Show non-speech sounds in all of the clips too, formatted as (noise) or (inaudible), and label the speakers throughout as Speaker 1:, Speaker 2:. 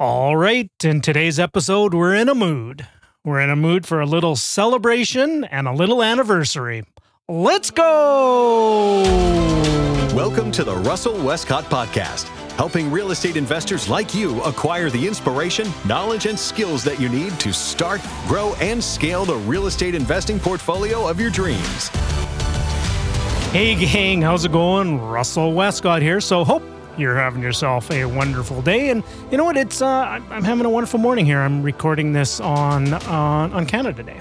Speaker 1: All right, in today's episode, we're in a mood. We're in a mood for a little celebration and a little anniversary. Let's go!
Speaker 2: Welcome to the Russell Westcott Podcast, helping real estate investors like you acquire the inspiration, knowledge, and skills that you need to start, grow, and scale the real estate investing portfolio of your dreams.
Speaker 1: Hey, gang, how's it going? Russell Westcott here. So, hope you're having yourself a wonderful day. And you know what? It's uh, I'm having a wonderful morning here. I'm recording this on on, on Canada Day.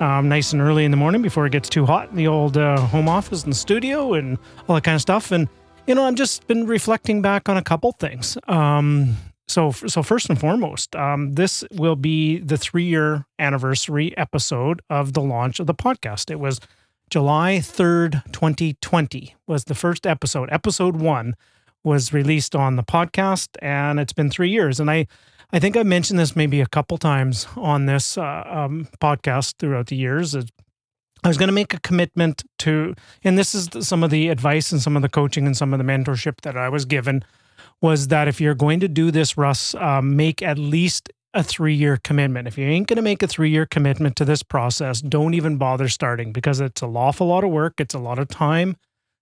Speaker 1: Um, nice and early in the morning before it gets too hot in the old uh, home office and studio and all that kind of stuff. And you know, I've just been reflecting back on a couple things. Um, so, so first and foremost, um, this will be the three-year anniversary episode of the launch of the podcast. It was July third, twenty twenty, was the first episode, episode one was released on the podcast, and it's been three years. And I, I think I mentioned this maybe a couple times on this uh, um, podcast throughout the years. I was going to make a commitment to, and this is some of the advice and some of the coaching and some of the mentorship that I was given, was that if you're going to do this, Russ, um, make at least a three year commitment. If you ain't going to make a three year commitment to this process, don't even bother starting because it's a awful lot of work. It's a lot of time.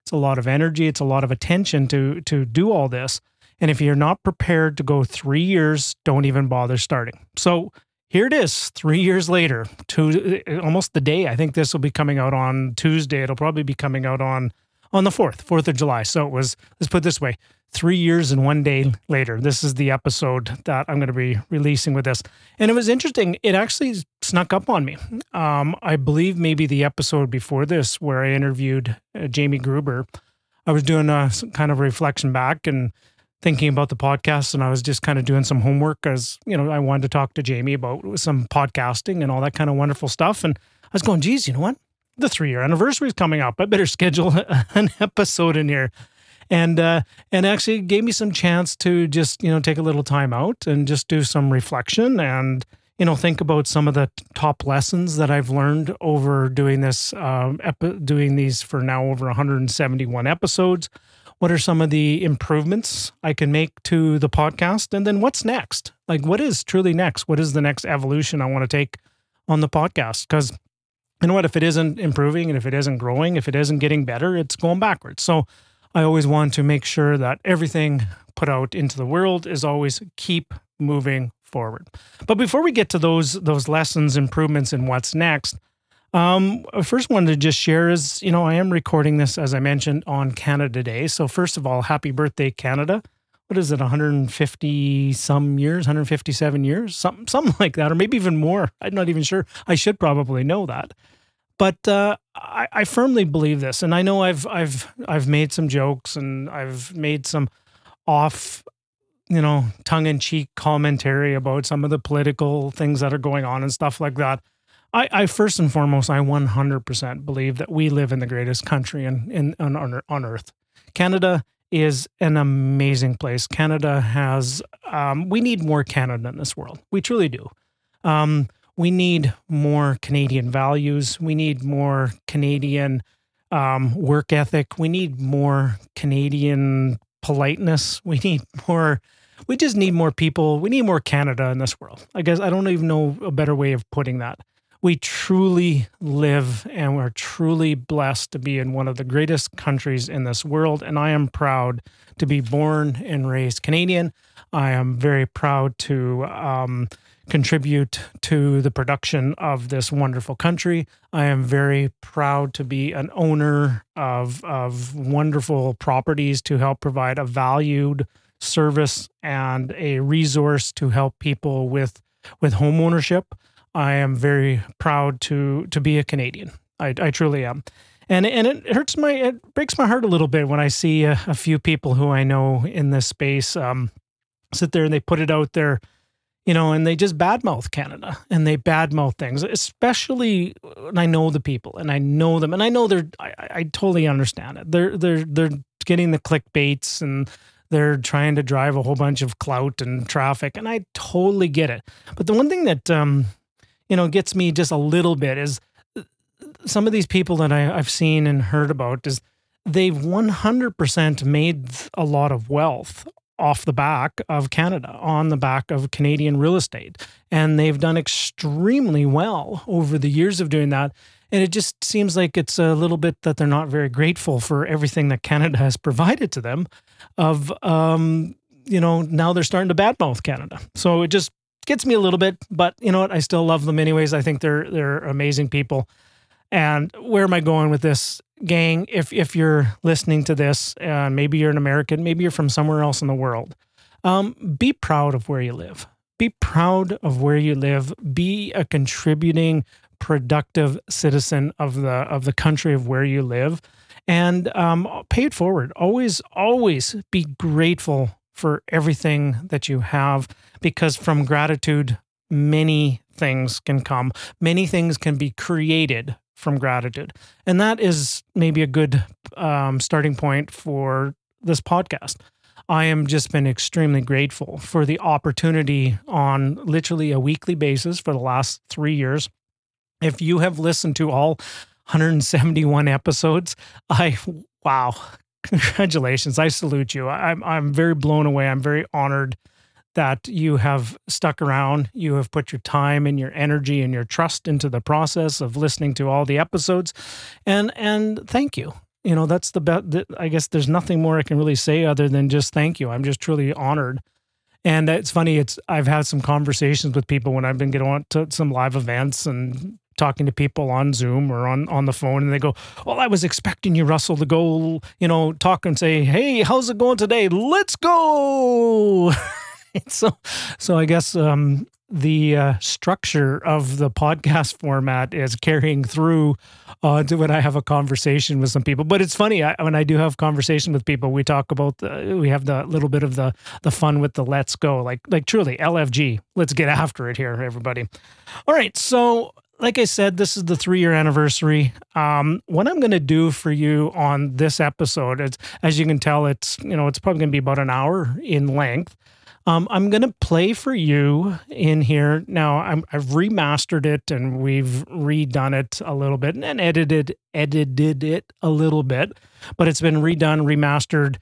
Speaker 1: It's a lot of energy. It's a lot of attention to to do all this. And if you're not prepared to go three years, don't even bother starting. So here it is, three years later, to uh, almost the day. I think this will be coming out on Tuesday. It'll probably be coming out on on the 4th, 4th of July. So it was, let's put it this way, three years and one day later. This is the episode that I'm going to be releasing with this. And it was interesting. It actually snuck up on me. Um, I believe maybe the episode before this, where I interviewed uh, Jamie Gruber, I was doing a kind of reflection back and thinking about the podcast. And I was just kind of doing some homework as, you know, I wanted to talk to Jamie about some podcasting and all that kind of wonderful stuff. And I was going, geez, you know what? The three year anniversary is coming up. I better (laughs) schedule an episode in here and uh, and actually gave me some chance to just you know take a little time out and just do some reflection and you know think about some of the top lessons that I've learned over doing this um, epi- doing these for now over 171 episodes. What are some of the improvements I can make to the podcast, and then what's next? Like what is truly next? What is the next evolution I want to take on the podcast? Because you know what, if it isn't improving and if it isn't growing, if it isn't getting better, it's going backwards. So I always want to make sure that everything put out into the world is always keep moving forward. But before we get to those those lessons, improvements, and what's next, um, first one to just share is you know I am recording this as I mentioned on Canada Day. So first of all, happy birthday, Canada! What is it, 150 some years, 157 years, something something like that, or maybe even more. I'm not even sure. I should probably know that. But uh, I, I firmly believe this, and I know I've I've I've made some jokes and I've made some off, you know, tongue in cheek commentary about some of the political things that are going on and stuff like that. I, I first and foremost, I 100% believe that we live in the greatest country in, in on, on earth. Canada is an amazing place. Canada has, um, we need more Canada in this world. We truly do. Um, we need more Canadian values. We need more Canadian um, work ethic. We need more Canadian politeness. (laughs) We need more. We just need more people. We need more Canada in this world. I guess I don't even know a better way of putting that. We truly live and we're truly blessed to be in one of the greatest countries in this world. And I am proud to be born and raised Canadian. I am very proud to um, contribute to the production of this wonderful country. I am very proud to be an owner of, of wonderful properties to help provide a valued service and a resource to help people with with home ownership. I am very proud to to be a Canadian. I, I truly am. And and it hurts my it breaks my heart a little bit when I see a, a few people who I know in this space um, sit there and they put it out there you know, and they just badmouth Canada and they badmouth things, especially when I know the people and I know them and I know they're, I, I totally understand it. They're, they're, they're getting the clickbaits and they're trying to drive a whole bunch of clout and traffic. And I totally get it. But the one thing that, um, you know, gets me just a little bit is some of these people that I, I've seen and heard about is they've 100% made a lot of wealth off the back of Canada, on the back of Canadian real estate. And they've done extremely well over the years of doing that. And it just seems like it's a little bit that they're not very grateful for everything that Canada has provided to them. Of, um, you know, now they're starting to badmouth Canada. So it just gets me a little bit, but you know what? I still love them anyways. I think they're they're amazing people. And where am I going with this, gang? If if you're listening to this, and maybe you're an American, maybe you're from somewhere else in the world, um, be proud of where you live. Be proud of where you live. Be a contributing, productive citizen of the of the country of where you live, and um, pay it forward. Always, always be grateful for everything that you have because from gratitude, many things can come. Many things can be created from gratitude. And that is maybe a good um, starting point for this podcast. I am just been extremely grateful for the opportunity on literally a weekly basis for the last three years. If you have listened to all 171 episodes, I wow, (laughs) congratulations! I salute you. I'm I'm very blown away. I'm very honored that you have stuck around. You have put your time and your energy and your trust into the process of listening to all the episodes. And and thank you. You know, that's the best I guess there's nothing more I can really say other than just thank you. I'm just truly honored. And it's funny, it's I've had some conversations with people when I've been getting to some live events and talking to people on Zoom or on, on the phone and they go, Well, I was expecting you, Russell, to go, you know, talk and say, Hey, how's it going today? Let's go. (laughs) (laughs) so, so I guess um, the uh, structure of the podcast format is carrying through uh, to when I have a conversation with some people. But it's funny I, when I do have conversation with people, we talk about the, we have the little bit of the the fun with the let's go, like like truly LFG. Let's get after it here, everybody. All right, so like I said, this is the three year anniversary. Um, what I'm going to do for you on this episode, it's, as you can tell, it's you know it's probably going to be about an hour in length. Um, I'm going to play for you in here. Now, i have remastered it and we've redone it a little bit and edited edited it a little bit, but it's been redone, remastered.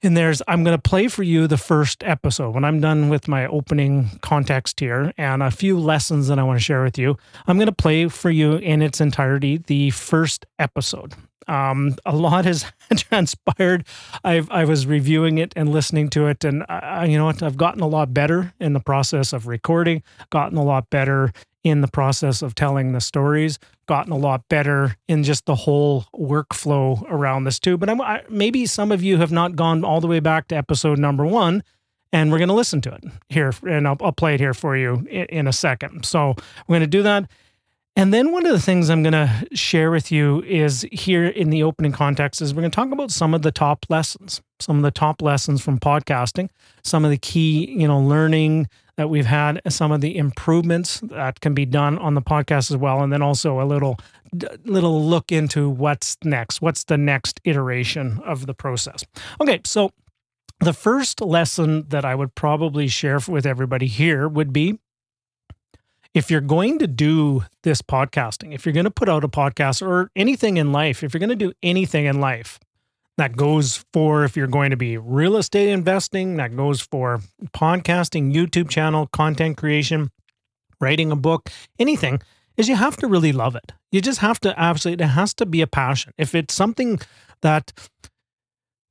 Speaker 1: And there's, I'm going to play for you the first episode. When I'm done with my opening context here and a few lessons that I want to share with you, I'm going to play for you in its entirety the first episode. Um, a lot has (laughs) transpired. I've I was reviewing it and listening to it, and I, you know what? I've gotten a lot better in the process of recording. Gotten a lot better in the process of telling the stories. Gotten a lot better in just the whole workflow around this too. But I'm, I, maybe some of you have not gone all the way back to episode number one and we're going to listen to it here and I'll, I'll, play it here for you in, in a second so we're going to do that and then one of the things I'm going to share with you is here in the opening context is we're going to talk about some of the top lessons, some of the top lessons from podcasting, some of the key, you know, learning that we've had, some of the improvements that can be done on the podcast as well, and then also a little little look into what's next, what's the next iteration of the process. Okay, so the first lesson that I would probably share with everybody here would be if you're going to do this podcasting, if you're going to put out a podcast or anything in life, if you're going to do anything in life, that goes for if you're going to be real estate investing, that goes for podcasting, YouTube channel, content creation, writing a book, anything, is you have to really love it. You just have to absolutely, it has to be a passion. If it's something that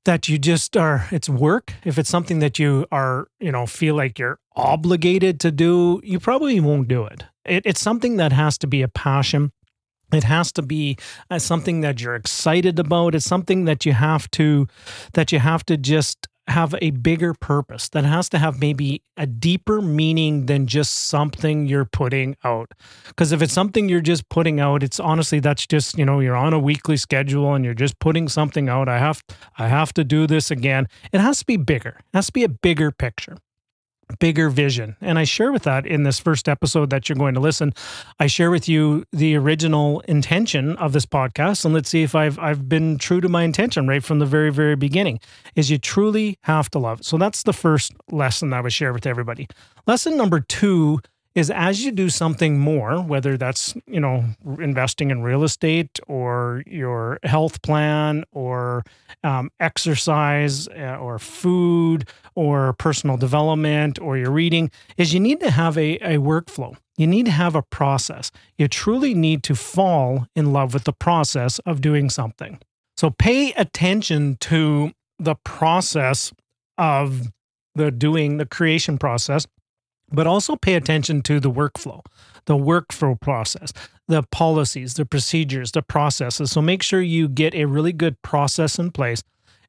Speaker 1: that you just are it's work if it's something that you are you know feel like you're obligated to do you probably won't do it, it it's something that has to be a passion. It has to be uh, something that you're excited about. It's something that you have to that you have to just have a bigger purpose that has to have maybe a deeper meaning than just something you're putting out. Because if it's something you're just putting out it's honestly that's just you know you're on a weekly schedule and you're just putting something out. I have i have to do this again. It has to be bigger. It has to be a bigger picture bigger vision. And I share with that in this first episode that you're going to listen. I share with you the original intention of this podcast and let's see if I've I've been true to my intention right from the very very beginning. Is you truly have to love. So that's the first lesson I would share with everybody. Lesson number 2 is as you do something more, whether that's, you know, investing in real estate or your health plan or um, exercise uh, or food or personal development or your reading, is you need to have a, a workflow. You need to have a process. You truly need to fall in love with the process of doing something. So pay attention to the process of the doing, the creation process, but also pay attention to the workflow, the workflow process, the policies, the procedures, the processes. So make sure you get a really good process in place.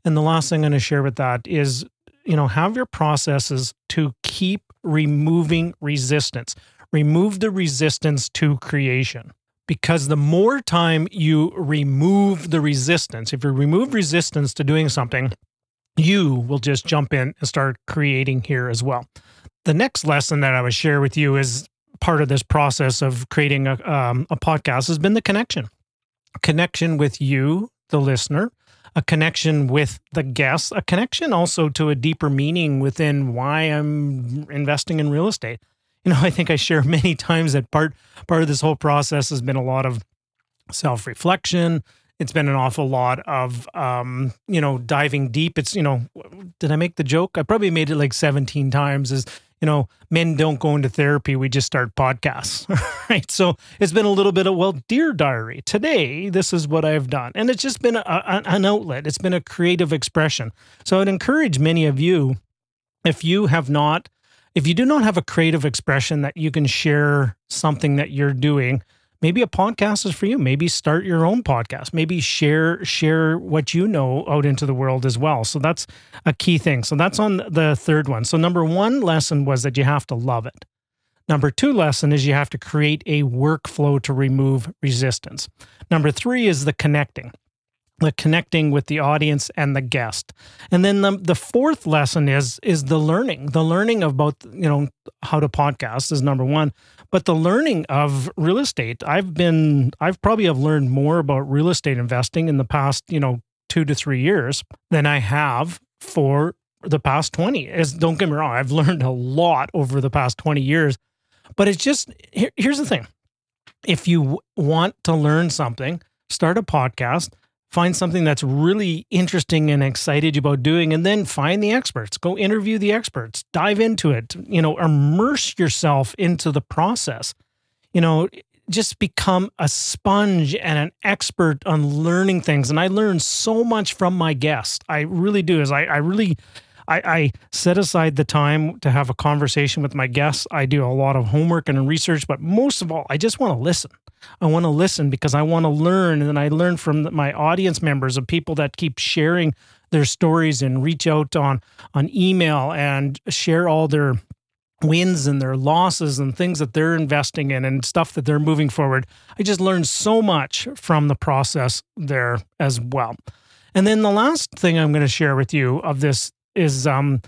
Speaker 1: And the last thing I'm going to share with that is, you know, have your processes to keep removing resistance. Remove the resistance to creation because the more time you remove the resistance, if you remove resistance to doing something, you will just jump in and start creating here as well. The next lesson that I would share with you is part of this process of creating a, um, a podcast has been the connection, connection with you, the listener, a connection with the guest, a connection also to a deeper meaning within why I'm investing in real estate you know, (laughs) I think I share many times that part part of this whole process has been a lot of self reflection. It's been an awful lot of, um, you know, diving deep. It's, you know, did I make the joke? I probably made it like 17 times. Is you know, men don't go into therapy. We just start podcasts, (laughs) right? So it's been a little bit of, well, dear diary, today, this is what I've done. And it's just been a, an outlet, it's been a creative expression. So I'd encourage many of you, if you have not if you do not have a creative expression that you can share something that you're doing, maybe a podcast is for you. Maybe start your own podcast. Maybe share share what you know out into the world as well. So that's a key thing. So that's on the third one. So number 1 lesson was that you have to love it. Number 2 lesson is you have to create a workflow to remove resistance. Number 3 is the connecting the connecting with the audience and the guest. And then the, the fourth lesson is is the learning. The learning of both, you know, how to podcast is number one, but the learning of real estate. I've been I've probably have learned more about real estate investing in the past, you know, 2 to 3 years than I have for the past 20. As don't get me wrong, I've (laughs) learned a lot over the past 20 years. But it's just here, here's the thing. If you want to learn something, start a podcast find something that's really interesting and excited about doing and then find the experts. Go interview the experts. Dive into it. You know immerse yourself into the process. You know just become a sponge and an expert on learning things. And i learn so much from my guests i really do is I, I really I, I set aside the time to have a conversation with my guests. I do a lot of homework and research but most of all i just want to listen I want to listen because I want to learn. And I learn from my audience members of people that keep sharing their stories and reach out on on email and share all their wins and their losses and things that they're investing in and stuff that they're moving forward. I just learned so much from the process there as well. And then the last thing I'm going to share with you of this is um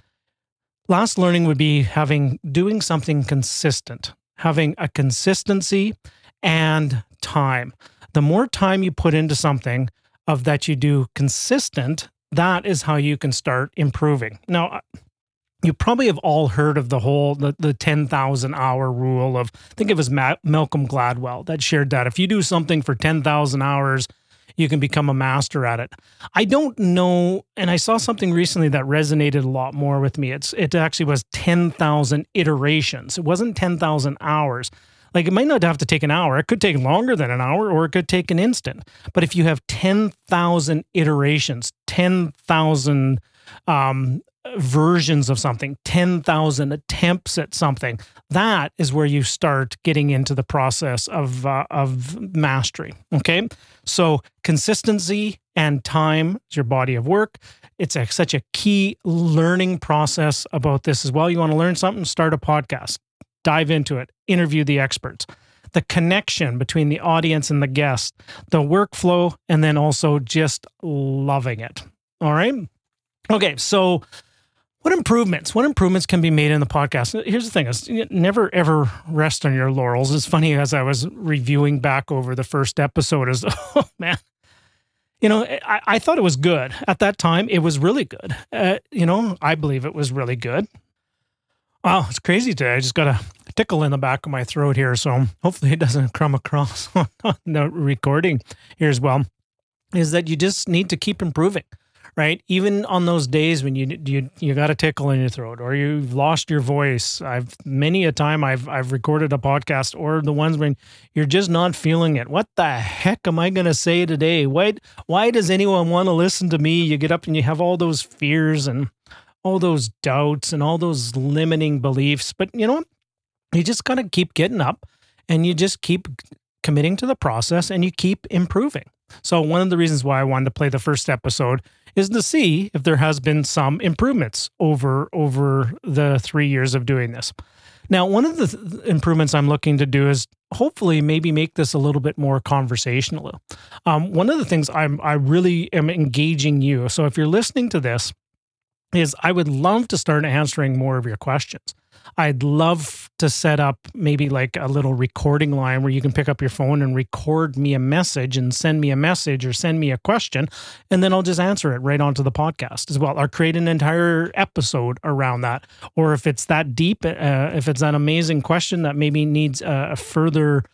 Speaker 1: last learning would be having doing something consistent, having a consistency and time. The more time you put into something of that you do consistent, that is how you can start improving. Now, uh, you probably have all heard of the whole the, the 10,000 hour rule of think of as Ma- Malcolm Gladwell that shared that if you do something for 10,000 hours you can become a master at it. I don't know and I saw something recently that resonated a lot more with me. It's it actually was 10,000 iterations. It wasn't 10,000 hours. Like it might not have to take an hour. It could take longer than an hour or it could take an instant. But if you have 10,000 iterations, 10,000 um, versions of something, 10,000 attempts at something, that is where you start getting into the process of, uh, of mastery. Okay. So consistency and time is your body of work. It's a, such a key learning process about this as well. You want to learn something, start a podcast dive into it, interview the experts. The connection between the audience and the guest, the workflow, and then also just loving it. All right. Okay. So, what improvements? What improvements can be made in the podcast? Here's the thing: is never ever rest on your laurels. It's funny as I was reviewing back over the first episode, is (laughs) oh man, you know, I, I thought it was good at that time. It was really good. Uh, you know, I believe it was really good. Wow, it's crazy today. I just got a tickle in the back of my throat here, so hopefully it doesn't (laughs) come across (laughs) on the recording here as well. Is that you just need to keep improving right? Even on those days when you you you got a tickle in your throat or you've lost your voice. I've many a time I've I've recorded a podcast or the ones when you're just not feeling it. What the heck am I going to say today? Why why does anyone want to listen to me? You get up and you have all those fears and all those doubts and all those limiting beliefs. But you know what? You just got to keep getting up and you just keep committing to the process and you keep improving. So, one of the reasons why I wanted to play the first episode is to see if there has been some improvements over over the 3 years of doing this. Now, one of the th- improvements I'm looking to do is hopefully maybe make this a little bit more conversational. Um, one of the things I'm I really am engaging you. So if you're listening to this, is I would love to start answering more of your questions. I'd love to set up maybe like a little recording line where you can pick up your phone and record me a message and send me a message or send me a question. And then I'll just answer it right onto the podcast as well, or create an entire episode around that. Or if it's that deep, uh, if it's an amazing question that maybe needs a, a further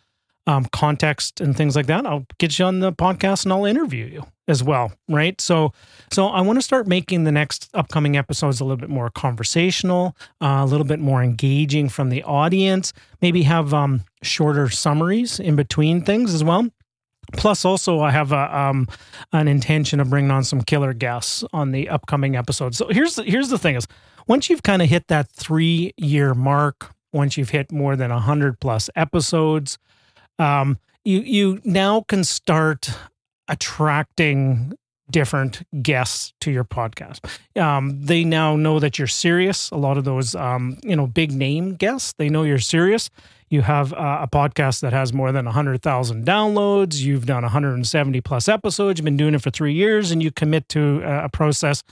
Speaker 1: um, context and things like that, I'll get you on the podcast and I'll interview you as well, right? So, so I want to start making the next upcoming episodes a little bit more conversational, uh, a little bit more engaging from the audience. Maybe have um, shorter summaries in between things as well. Plus, also, I have a, um, an intention of bringing on some killer guests on the upcoming episodes. So here's the, here's the thing: is once you've kind of hit that three year mark, once you've hit more than hundred plus episodes, um, you you now can start attracting different guests to your podcast. Um, they now know that you're serious. A lot of those, um, you know, big name guests, they know you're serious. You have uh, a podcast that has more than 100,000 downloads. You've done 170 plus episodes. You've been doing it for three years and you commit to uh, a process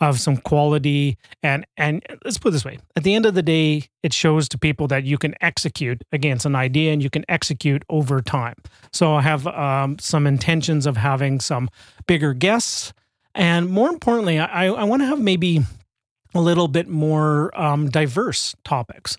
Speaker 1: of some quality and and let's put it this way at the end of the day it shows to people that you can execute against an idea and you can execute over time so i have um, some intentions of having some bigger guests and more importantly i, I want to have maybe a little bit more um, diverse topics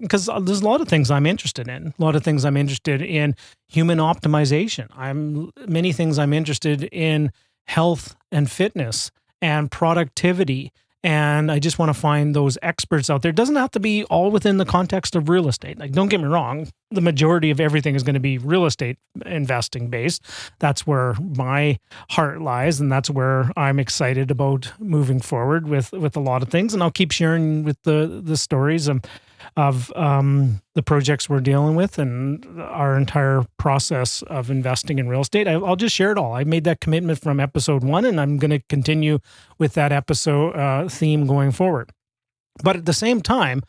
Speaker 1: because uh, there's a lot of things I'm interested in. A lot of things I'm interested in human optimization. I'm many things I'm interested in health and fitness and productivity. And I just want to find those experts out there. It doesn't have to be all within the context of real estate. Like, don't get me wrong, the majority of everything is going to be real estate investing based. That's where my heart lies, and that's where I'm excited about moving forward with with a lot of things. And I'll keep sharing with the the stories. of of um, the projects we're dealing with and our entire process of investing in real estate. I, will just share it all. I made that commitment from episode one, and I'm going to continue with that episode uh, theme going forward. But at the same time,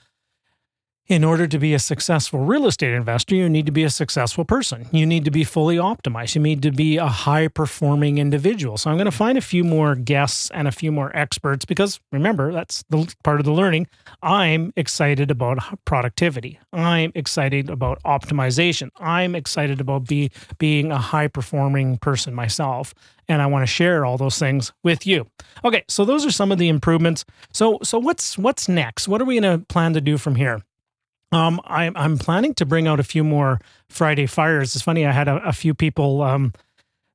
Speaker 1: in order to be a successful real estate investor, you need to be a successful person. You need to be fully optimized. You need to be a high performing individual. So I'm going to mm-hmm. find a few more guests and a few more experts because remember, that's the part of the learning. I'm excited about productivity. I'm excited about optimization. I'm excited about be, being a high performing person myself and I want to share all those things with you. Okay, so those are some of the improvements. So so what's what's next? What are we going to plan to do from here? Um, I'm I'm planning to bring out a few more Friday fires. It's funny, I had a, a few people um,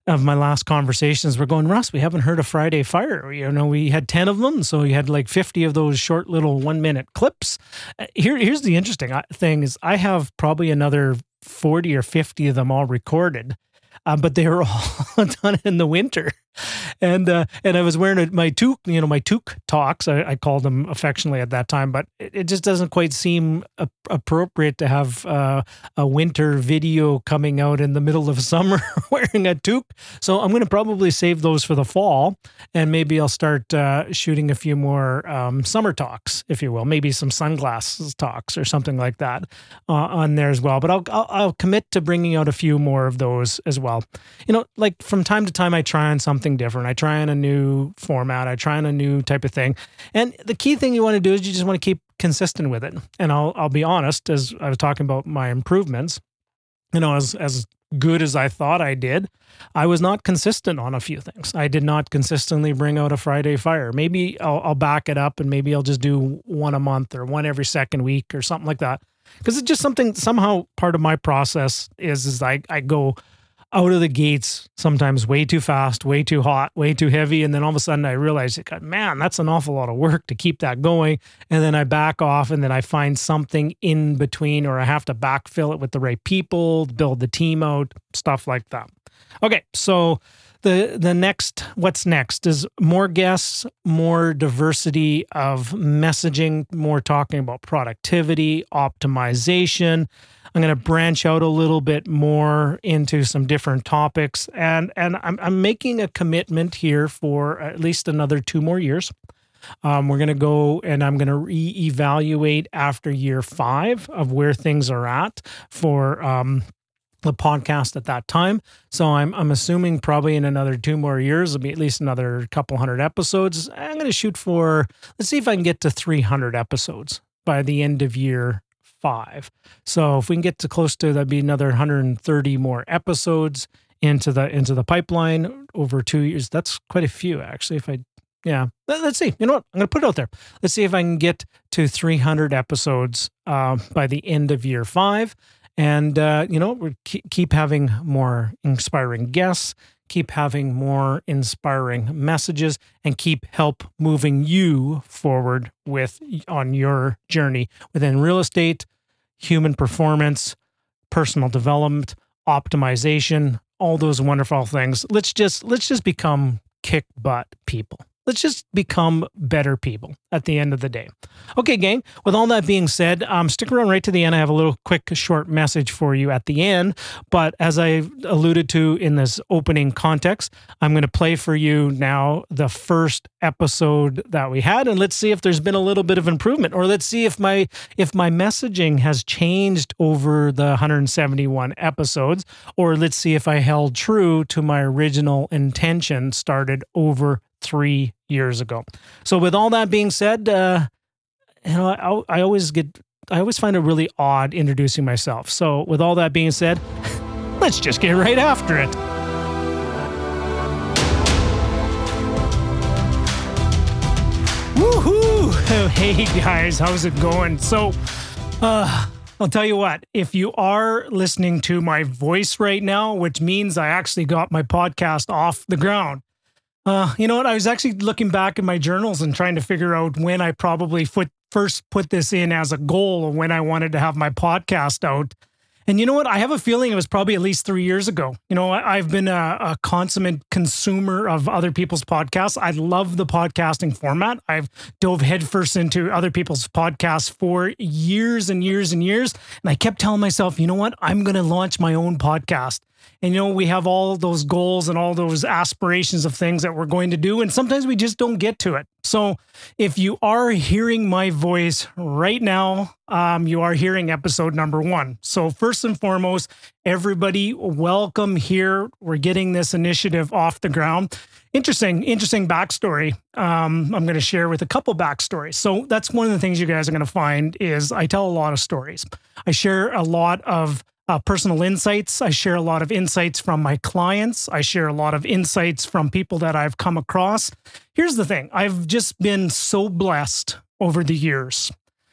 Speaker 1: of my last conversations were going, Russ, we haven't heard a Friday fire. You know, we had 10 of them. So you had like 50 of those short little one minute clips. Uh, here, here's the interesting uh, thing is I have probably another 40 or 50 of them all recorded uh, but they were (laughs) all done in the winter. And uh, and I was wearing a, my toque, you know, my toque talks. I, I, called them affectionately at that time, but it, it just doesn't quite seem a, appropriate to have uh, a winter video coming out in the middle of (laughs) summer wearing a toque. So I'm going to probably save those for the fall, and maybe I'll start uh, shooting a few more um, summer talks, if you will, maybe some sunglasses talks or something like that uh, on there as well. But I'll, I'll I'll commit to bringing out a few more of those as well well. You know, like from time to time, I try on something different. I try on a new format. I try on a new type of thing. And the key thing you want to do is you just want to keep consistent with it. And I'll I'll be honest, as I was talking about my improvements, you know, as as good as I thought I did, I was not consistent on a few things. I did not consistently bring out a Friday fire. Maybe I'll, I'll back it up and maybe I'll just do one a month or one every second week or something like that. because it's just something somehow part of my process is is I I go out of the gates sometimes way too fast, way too hot, way too heavy. And then all of a sudden I realize, man, that's an awful lot of work to keep that going. And then I back off and then I find something in between, or I have to backfill it with the right people, build the team out, stuff like that. Okay, so the the next what's next is more guests more diversity of messaging more talking about productivity optimization i'm going to branch out a little bit more into some different topics and and i'm, I'm making a commitment here for at least another two more years um, we're going to go and I'm going to reevaluate after year five of where things are at for um, the podcast at that time. So I'm I'm assuming probably in another two more years, it'll be at least another couple hundred episodes. I'm going to shoot for let's see if I can get to 300 episodes by the end of year five. So if we can get to close to that'd be another 130 more episodes into the into the pipeline over two years. That's quite a few actually. If I yeah, let's see. You know what? I'm to put it out there. Let's see if I can get to 300 episodes uh, by the end of year five and, uh, you know, we keep having more inspiring guests, keep having more inspiring messages, and keep help moving you forward with on your journey within real estate, human performance, personal development, optimization, all those wonderful things. Let's just let's just become kick butt people let's just become better people at the end of the day. Okay, gang, with all that being said, um, stick around right to the end. I have a little quick, short message for you at the end. But as I alluded to in this opening context, I'm going to play for you now the first episode that we had, and let's see if there's been a little bit of improvement, or let's see if my if my messaging has changed over the 171 episodes, or let's see if I held true to my original intention started over three years ago. So, with all that being said, uh, you know, I, I always get, I always find it really odd introducing myself. So, with all that being said, (laughs) let's just get right after it. Woohoo! (laughs) Hey guys, how's it going? So, uh, I'll tell you what, if you are listening to my voice right now, which means I actually got my podcast off the ground, uh, you know what? I was actually looking back in my journals and trying to figure out when I probably put, first put this in as a goal of when I wanted to have my podcast out. And you know what? I have a feeling it was probably at least three years ago. You know, I've been a, a, consummate consumer of other people's podcasts. I love the podcasting format. I've dove headfirst into other people's podcasts for years and years and years. And I kept telling myself, you know what? I'm going to launch my own podcast. And you know, we have all those goals and all those aspirations of things that we're going to do. And sometimes we just don't get to it. So if you are hearing my voice right now, um, you are hearing episode number one. So, first and foremost, everybody, welcome here. We're getting this initiative off the ground. Interesting, interesting backstory. Um, I'm going to share with a couple backstories. So that's one of the things you guys are going to find is I tell a lot of stories. I share a lot of uh, personal insights. I share a lot of insights from my clients. I share a lot of insights from people that I've come across. Here's the thing I've just been so blessed over the years,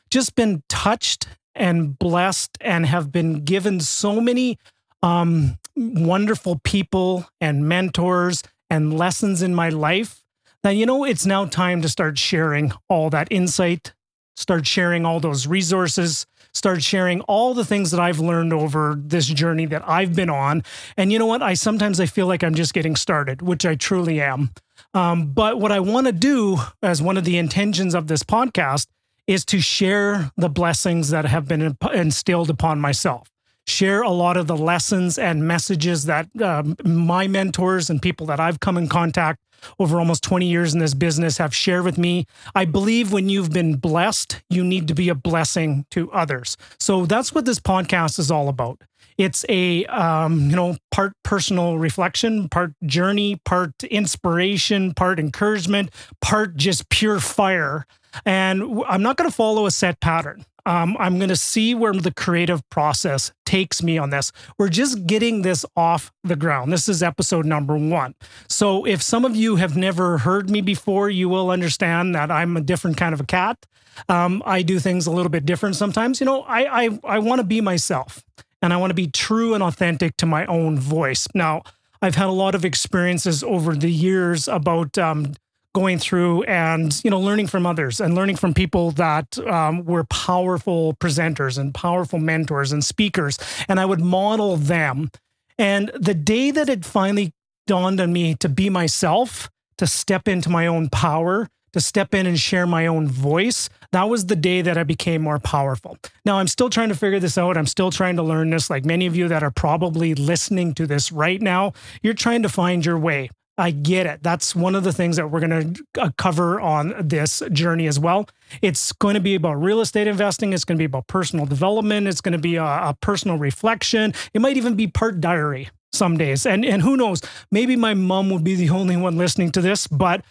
Speaker 1: just been touched and blessed, and have been given so many um, wonderful people and mentors and lessons in my life Now, you know, it's now time to start sharing all that insight, start sharing all those resources, start sharing all the things that I've learned over this journey that I've been on. And you know what? I sometimes I feel like I'm just getting started, which I truly am. Um, but what I want to do as one of the intentions of this podcast is to share the blessings that have been instilled upon myself share a lot of the lessons and messages that um, my mentors and people that I've come in contact over almost 20 years in this business have shared with me. I believe when you've been blessed, you need to be a blessing to others. So that's what this podcast is all about. It's a um, you know part personal reflection, part journey, part inspiration, part encouragement, part just pure fire. And I'm not going to follow a set pattern. Um, I'm going to see where the creative process takes me on this. We're just getting this off the ground. This is episode number one. So if some of you have never heard me before, you will understand that I'm a different kind of a cat. Um, I do things a little bit different sometimes. You know, I I, I want to be myself and I want to be true and authentic to my own voice. Now, I've had a lot of experiences over the years about um, going through and you know learning from others and learning from people that um, were powerful presenters and powerful mentors and speakers. And i would model them. And the day that it finally dawned on me to be myself to step into my own power to step in and share my own voice that was the day that i became more powerful. Now i'm still trying to figure this out. I'm still trying to learn this like many of you that are probably listening to this right now. You're trying to find your way I get it. That's one of the things that we're going to uh, cover on this journey as well. It's going to be about real estate investing. It's going to be about personal development. It's going to be a, a personal reflection. It might even be part diary some days. And and who knows? Maybe my mom will be the only one listening to this, but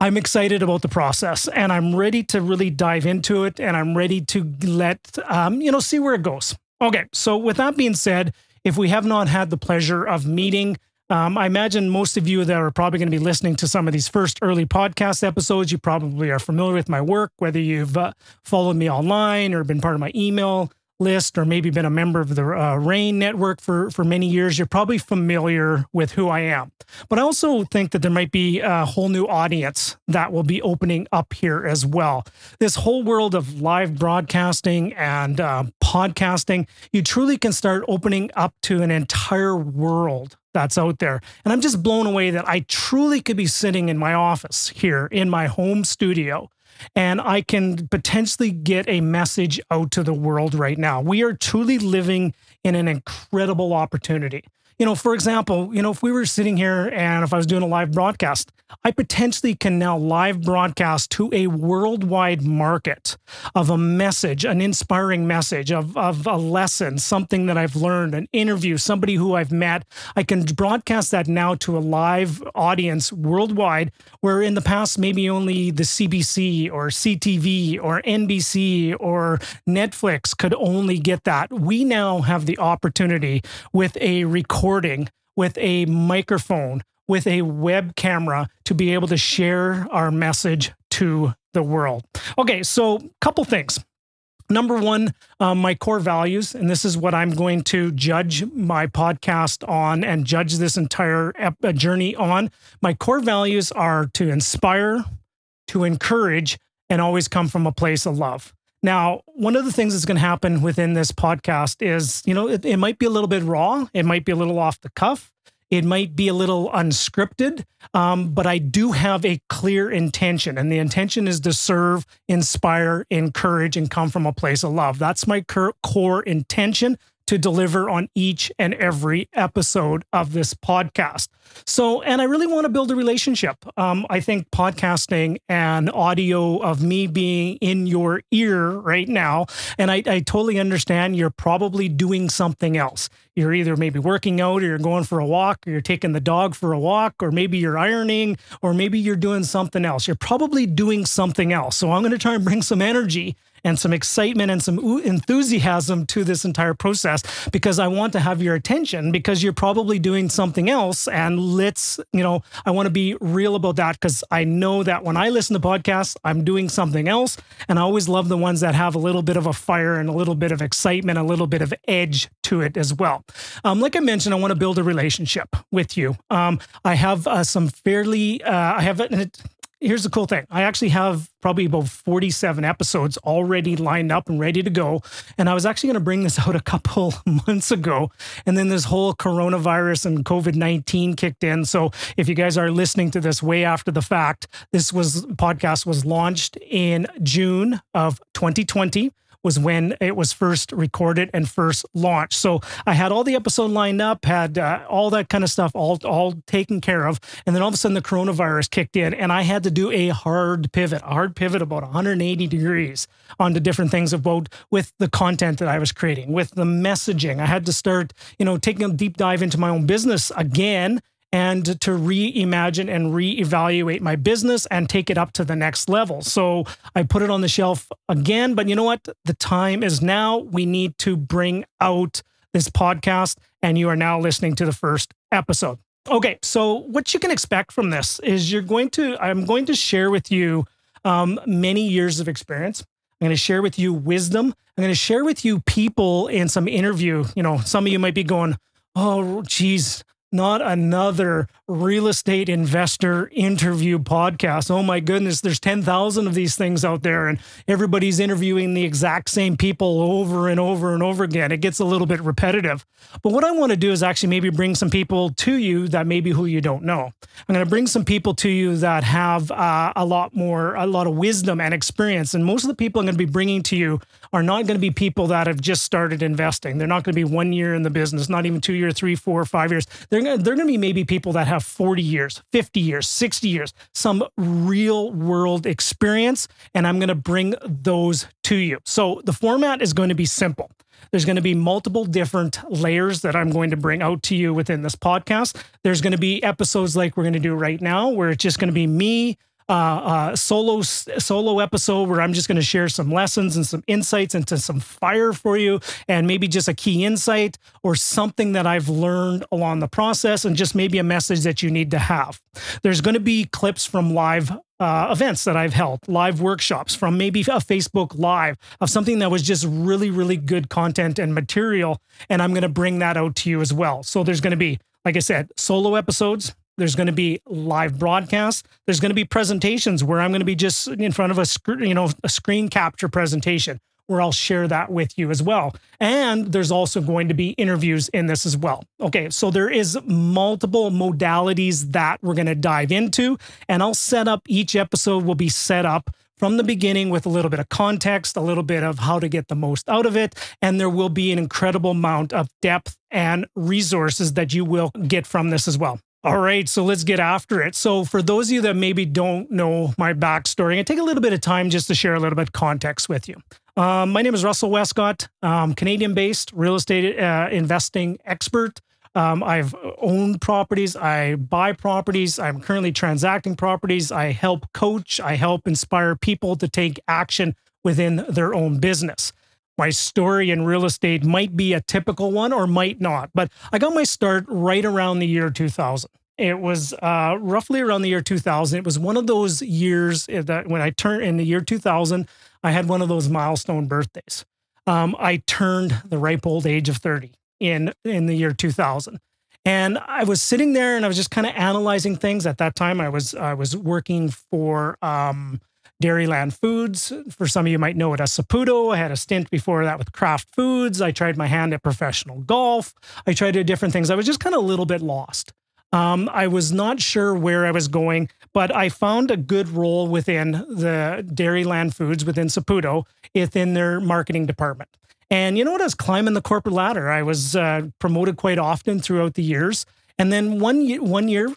Speaker 1: I'm excited about the process and I'm ready to really dive into it and I'm ready to let um, you know see where it goes. Okay, so with that being said, if we have not had the pleasure of meeting um, I imagine most of you that are probably going to be listening to some of these first early podcast episodes, you probably are familiar with my work, whether you've uh, followed me online or been part of my email list or maybe been a member of the uh, REIN network for, for many years. You're probably familiar with who I am. But I also think that there might be a whole new audience that will be opening up here as well. This whole world of live broadcasting and uh, podcasting, you truly can start opening up to an entire world that's out there. And I'm just blown away that I truly could be sitting in my office here in my home studio and I can potentially get a message out to the world right now. We are truly living in an incredible opportunity you know, for example, you know, if we were sitting here and if I was doing a live broadcast, I potentially can now live broadcast to a worldwide market of a message, an inspiring message of, of a lesson, something that I've learned, an interview, somebody who I've met. I can broadcast that now to a live audience worldwide, where in the past, maybe only the CBC or CTV or NBC or Netflix could only get that. We now have the opportunity with a recording recording with a microphone, with a web camera to be able to share our message to the world. Okay, so a couple things. Number one, um, my core values, and this is what I'm going to judge my podcast on and judge this entire ep- uh, journey on. My core values are to inspire, to encourage, and always come from a place of love. Now, one of the things that's going to happen within this podcast is, you know, it, it, might be a little bit raw, it might be a little off the cuff, it might be a little unscripted, um, but I do have a clear intention. And the intention is to serve, inspire, encourage, and come from a place of love. That's my core intention to deliver on each and every episode of this podcast. So, and I really want to build a relationship. Um, I think podcasting and audio of me being in your ear right now, and I, I totally understand you're probably doing something else. You're either maybe working out, or you're going for a walk, or you're taking the dog for a walk, or maybe you're ironing, or maybe you're doing something else. You're probably doing something else. So, I'm going to try and bring some energy and some excitement and some enthusiasm to this entire process because I want to have your attention because you're probably doing something else. And let's, you know, I want to be real about that because I know that when I listen to podcasts, I'm doing something else. And I always love the ones that have a little bit of a fire and a little bit of excitement, a little bit of edge to it as well. Um, like I mentioned, I want to build a relationship with you. Um, I have uh, some fairly, uh, I have, here's the cool thing. I actually have probably about 47 episodes already lined up and ready to go. And I was actually going to bring this (laughs) out a couple months ago. And then this whole coronavirus and COVID 19 kicked in. So if you guys are listening to this way after the fact, this was podcast was launched in June of 2020 was when it was first recorded and first launched. So I had all the episode lined up, had uh, all that kind of stuff all all taken care of, and then all of a sudden the coronavirus kicked in, and I had to do a hard pivot, a hard pivot about 180 degrees onto different things about with the content that I was creating, with the messaging. I had to start, you know, taking a deep dive into my own business again and to reimagine and reevaluate my business and take it up to the next level. So I put it on the shelf again, but you know what? The time is now. We need to bring out this podcast, and you are now listening to the first episode. Okay, so what you can expect from this is you're going to, I'm going to share with you um, many years of experience. I'm going to share with you wisdom. I'm going to share with you people in some interview. You know, some of you might be going, oh, geez, not another real estate investor interview podcast. Oh my goodness, there's 10,000 of these things out there, and everybody's interviewing the exact same people over and over and over again. It gets a little bit repetitive. But what I want to do is actually maybe bring some people to you that maybe who you don't know. I'm going to bring some people to you that have uh, a lot more, a lot of wisdom and experience. And most of the people I'm going to be bringing to you are not going to be people that have just started investing. They're not going to be one year in the business, not even two year, three, four, five years. They're going to, they're going to be maybe people that have 40 years, 50 years, 60 years, some real world experience. And I'm going to bring those to you. So the format is going to be simple. There's going to be multiple different layers that I'm going to bring out to you within this podcast. There's going to be episodes like we're going to do right now, where it's just going to be me uh, uh, solo solo episode where I'm just going to share some lessons and some insights into some fire for you, and maybe just a key insight or something that I've learned along the process, and just maybe a message that you need to have. There's going to be clips from live uh, events that I've held, live workshops from maybe a Facebook Live of something that was just really, really good content and material. And I'm going to bring that out to you as well. So there's going to be, like I said, solo episodes, there's going to be live broadcasts. There's going to be presentations where I'm going to be just in front of a you know, a screen capture presentation where I'll share that with you as well. And there's also going to be interviews in this as well. Okay, so there is multiple modalities that we're going to dive into and I'll set up each episode will be set up from the beginning with a little bit of context, a little bit of how to get the most out of it, and there will be an incredible amount of depth and resources that you will get from this as well. All right, so let's get after it. So, for those of you that maybe don't know my backstory, I take a little bit of time just to share a little bit of context with you. Um, my name is Russell Westcott, um, Canadian based real estate uh, investing expert. Um, I've owned properties, I buy properties, I'm currently transacting properties, I help coach, I help inspire people to take action within their own business my story in real estate might be a typical one or might not, but I got my start right around the year 2000. It was uh, roughly around the year 2000. It was one of those years that when I turned in the year 2000, I had one of those milestone birthdays. Um, I turned the ripe old age of 30 in in the year 2000. And I was sitting there and I was just kind of analyzing things. At that time, I was I was working for um, Dairyland Foods. For some of you might know it as Saputo. I had a stint before that with Kraft Foods. I tried my hand at professional golf. I tried different things. I was just kind of a little bit lost. Um, I was not sure where I was going, but I found a good role within the Dairyland Foods within Saputo within their marketing department. And you know what? I was climbing the corporate ladder. I was uh, promoted quite often throughout the years. And then one one year,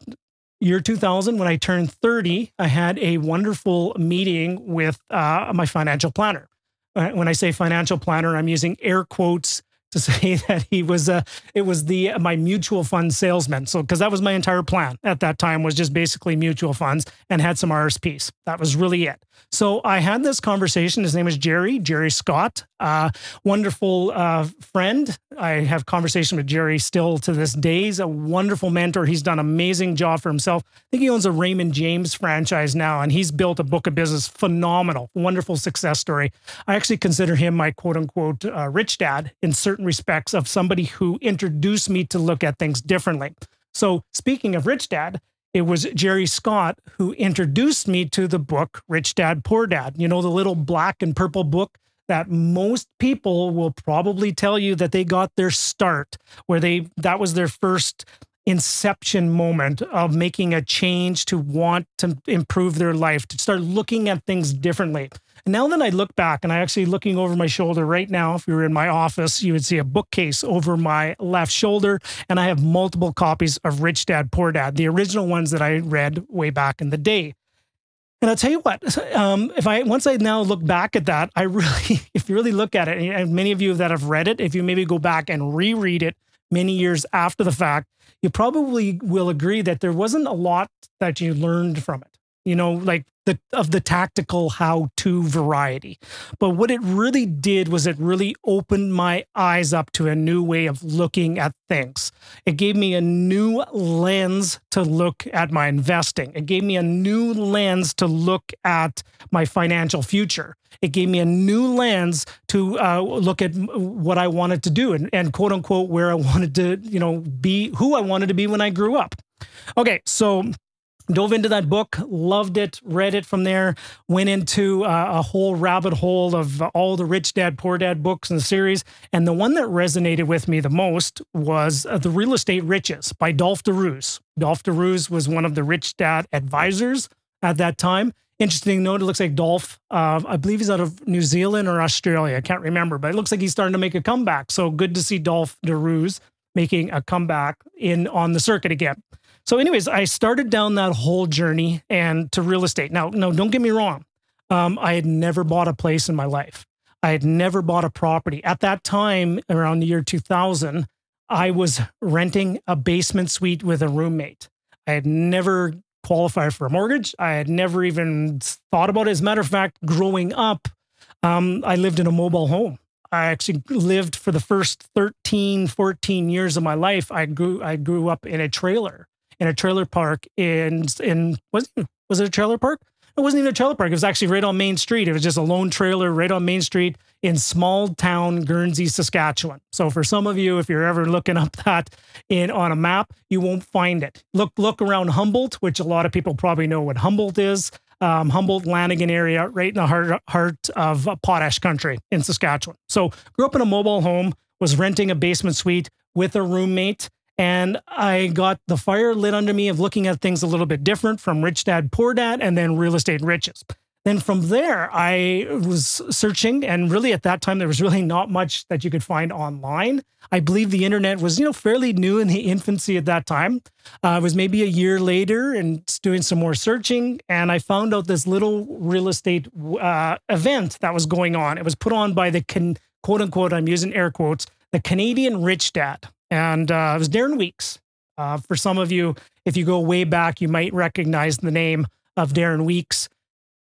Speaker 1: year 2000, when I turned 30, I had a wonderful meeting with uh, my financial planner. Uh, when I say financial planner, I'm using air quotes to (laughs) say that he was a it was the my mutual fund salesman. So because that was my entire plan at that time was just basically mutual funds and had some RSPs that was really it. So I had this conversation. His name is Jerry Jerry Scott uh, wonderful uh, friend. I have conversation with Jerry still to this day. He's a wonderful mentor. He's done amazing job for himself. I think he owns a Raymond James franchise now and he's built a book of business. Phenomenal. Wonderful success story. I actually consider him my quote unquote uh, rich dad in certain respects of somebody who introduced me to look at things differently. So, speaking of Rich Dad, it was Jerry Scott who introduced me to the book Rich Dad Poor Dad. You know, the little black and purple book that most people will probably tell you that they got their start, where they that was their first inception moment of making a change to want to improve their life, to start looking at things differently. And now that I look back and I actually looking over my shoulder right now, if you were in my office, you would see a bookcase over my left shoulder. And I have multiple copies of Rich Dad, Poor Dad, the original ones that I read way back in the day. And I'll tell you what, um, if I once I now look back at that, I (laughs) really, if you really look at it, and many of you that have read it, if you maybe go back and reread it many years after the fact, you probably will agree that there wasn't a lot that you learned from it. You know, like the of the tactical how-to variety. But what it really did was it really opened my eyes up to a new way of looking at things. It gave me a new lens to look at my investing. It gave me a new lens to look at my financial future. It gave me a new lens to uh, look at what I wanted to do and, and quote unquote where I (laughs) wanted to, you know, be who I wanted to be when I grew up. Okay, so dove into that book, loved it, read it from there, went into uh, a whole rabbit hole of all the Rich Dad Poor Dad books the series. And the one that resonated with me the most was uh, The Real Estate Riches by Dolf de Roos. Dolph DeRose was one of the Rich Dad advisors at that time. Interesting note, it looks like Dolf, uh, I believe he's out of New Zealand or Australia. I can't remember, but it looks like he's starting to make a comeback. So good to see Dolf de Roos making a comeback in on the circuit again. So, anyways, I started down that whole journey and to real estate. Now, no, don't get me wrong. Um, I had never bought a place in my life. I had never bought a property. At that time, around the year 2000, I was renting a basement suite with a roommate. I had never qualified for a mortgage. I had never even thought about it. As a matter of fact, growing up, um, I lived in a mobile home. I actually lived for the first 13, 14 years of my life. I grew I grew up in a trailer in a trailer park in in was was it a trailer park? It wasn't even a trailer park. It was actually right on Main Street. It was just a lone trailer right on Main Street in small town Guernsey, Saskatchewan. So for some of you, if you're ever looking up (laughs) that in on a map, you won't find it. Look look around Humboldt, which a lot of people probably know what Humboldt is. Um, Humboldt Lanigan area, right in the heart, heart of Potash country in Saskatchewan. So grew up in a mobile home, was renting a basement suite with a roommate and I got the fire lit under me of looking at things a little bit different from Rich Dad Poor Dad and then Real Estate Riches. Then from there, I was searching, and really at that time, there was really not much that you could find online. I believe the internet was, you know, fairly new in the infancy at that time. Uh, it was maybe a year later and doing some more searching, and I found out this little real estate uh, event that was going on. It was put on by the quote unquote, I'm using air quotes, the Canadian Rich Dad and uh, it was Darren Weeks. Uh, for some of you, if you go way back, you might recognize the name of Darren Weeks.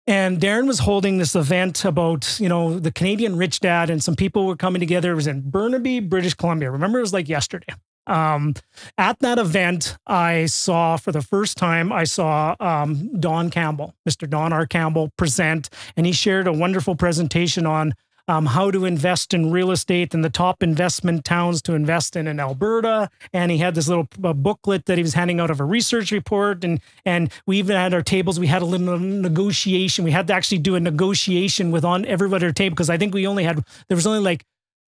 Speaker 1: And Darren was holding this event about, you know, the Canadian rich dad, and some people were coming together. It was in Burnaby, British Columbia. Remember, it was like yesterday. Um, at that event, I saw for the first time, I saw um, Don Campbell, Mr. Don R. Campbell, present, and he shared a wonderful presentation on um, how to invest in real estate and the top investment towns to invest in in Alberta. And he had this little uh, booklet that he was handing out of a research report. And and we even had our tables. We had a little negotiation. We had to actually do a negotiation with on everybody at our table because I think we only had there was only like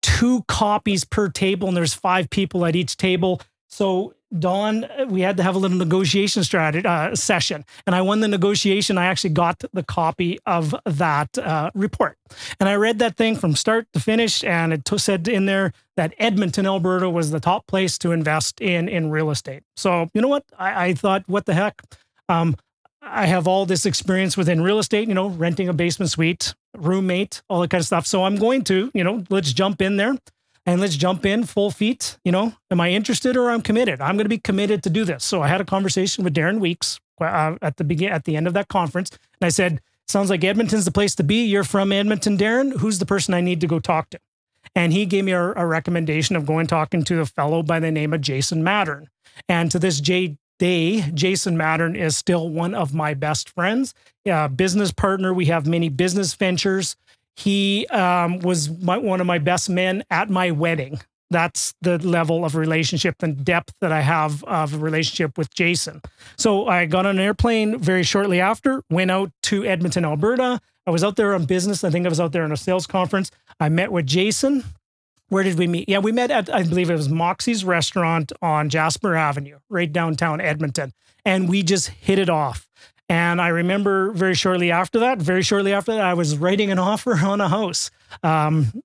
Speaker 1: two copies per table and there's five people at each table. So Don, we had to have a little negotiation strategy uh, session, and I won the negotiation. I actually got the copy of that uh, report, and I read that thing from start to finish, and it t- said in there that Edmonton, Alberta, was the top place to invest in in real estate. So you know what? I, I thought, what the heck? Um, I have all this experience within real estate, you know, renting a basement suite, roommate, all that kind of stuff. So I'm going to, you know, let's jump in there and let's jump in full feet. You know, am I interested or I'm committed? I'm going to be committed to do this. So I had a conversation with Darren Weeks uh, at the begin at the end of that conference, and I said, "Sounds like Edmonton's the place to be. You're from Edmonton, Darren. Who's the person I need to go talk to?" And he gave me a, a recommendation of going talking to a fellow by the name of Jason Mattern. And to this J day, Jason Mattern is still one of my best friends, uh, business partner. We have many business ventures. He um, was my, one of my best men at my wedding. That's the level of relationship and depth that I have of a relationship with Jason. So I got on an airplane very shortly after, went out to Edmonton, Alberta. I was out there on business. I think I was out there on a sales conference. I met with Jason. Where did we meet? Yeah, we met at, I believe it was Moxie's restaurant on Jasper Avenue, right downtown Edmonton. And we just hit it off. And I remember very shortly after that, very shortly after that, I was writing an offer on a house. Um,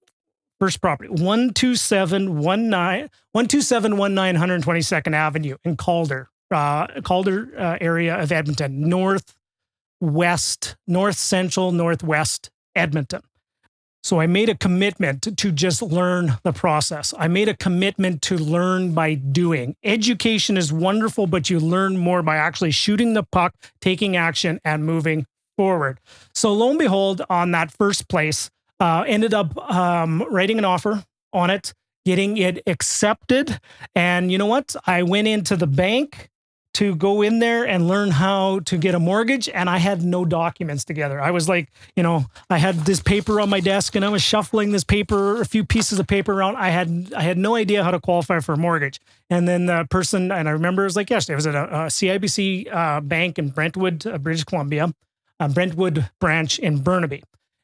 Speaker 1: first property, 12719, 12719 122nd Avenue in Calder, uh, Calder uh, area of Edmonton, north west, north central, northwest Edmonton. So I made a commitment to, just learn the process. I made a commitment to learn by doing. Education is wonderful, but you learn more by actually shooting the puck, taking action, and moving forward. So lo and behold, on that first place, uh, ended up um, writing an offer on it, getting it accepted. And you know what? I went into the bank to go in there and learn how to get a mortgage and I had no documents together. I was like, you know, I had this paper on my desk and I was shuffling this paper, a few pieces of paper around. I had I had no idea how to qualify for a mortgage. And then the person and I remember it was like yesterday, it was at a, a CIBC uh, bank in Brentwood, uh, British Columbia, a Brentwood branch in Burnaby.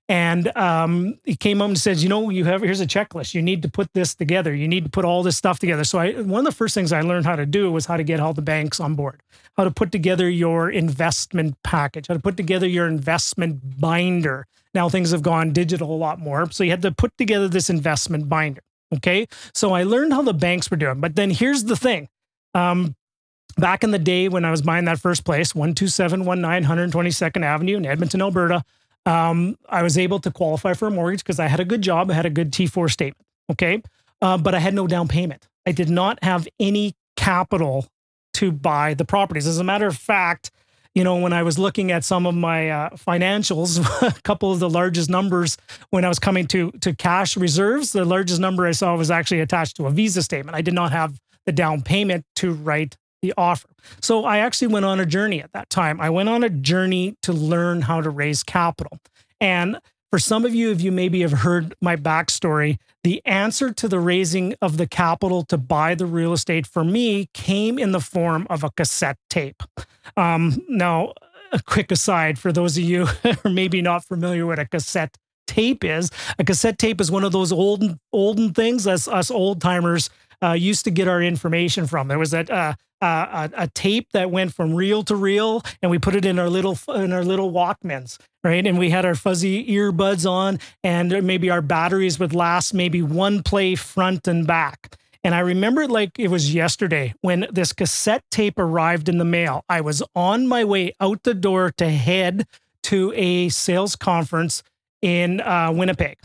Speaker 1: And um, he came up and says, you know, you have here's a checklist. You need to put this together. You need to put all this stuff together. So I one of the first things I learned how to do was how to get all the banks on board, how to put together your investment package, how to put together your investment binder. Now things have gone digital a lot more. So you had to put together this investment binder. Okay. So I learned how the banks were doing. But then here's the thing. Um, back in the day when I was buying that first place, 12719 122nd Avenue in Edmonton, Alberta, um, I was able to qualify for a mortgage because I had a good job. I had a good T4 statement. Okay. Uh, but I had no down payment. I did not have any capital to buy the properties. As a matter of fact, you know, when I was looking at some of my uh, financials, (laughs) a couple of the largest numbers when I was coming to to cash reserves, the largest number I saw was actually attached to a Visa statement. I did not have the down payment to write the offer. So I actually went on a journey at that time. I went on a journey to learn how to raise capital. And for some of you, if you maybe have heard my backstory, the answer to the raising of the capital to buy the real estate for me came in the form of a cassette tape. Um, now, a quick aside for those of you (laughs) who are maybe not familiar with a cassette tape is, a cassette tape is one of those old olden things as us old timers uh, used to get our information from. There was that uh, uh, a, a, tape that went from reel to reel, and we put it in our little in our little Walkmans, right? And we had our fuzzy earbuds on, and maybe our batteries would last maybe one play front and back. And I remember like it was yesterday when this cassette tape arrived in the mail. I was on my way out the door to head to a sales conference in uh, Winnipeg.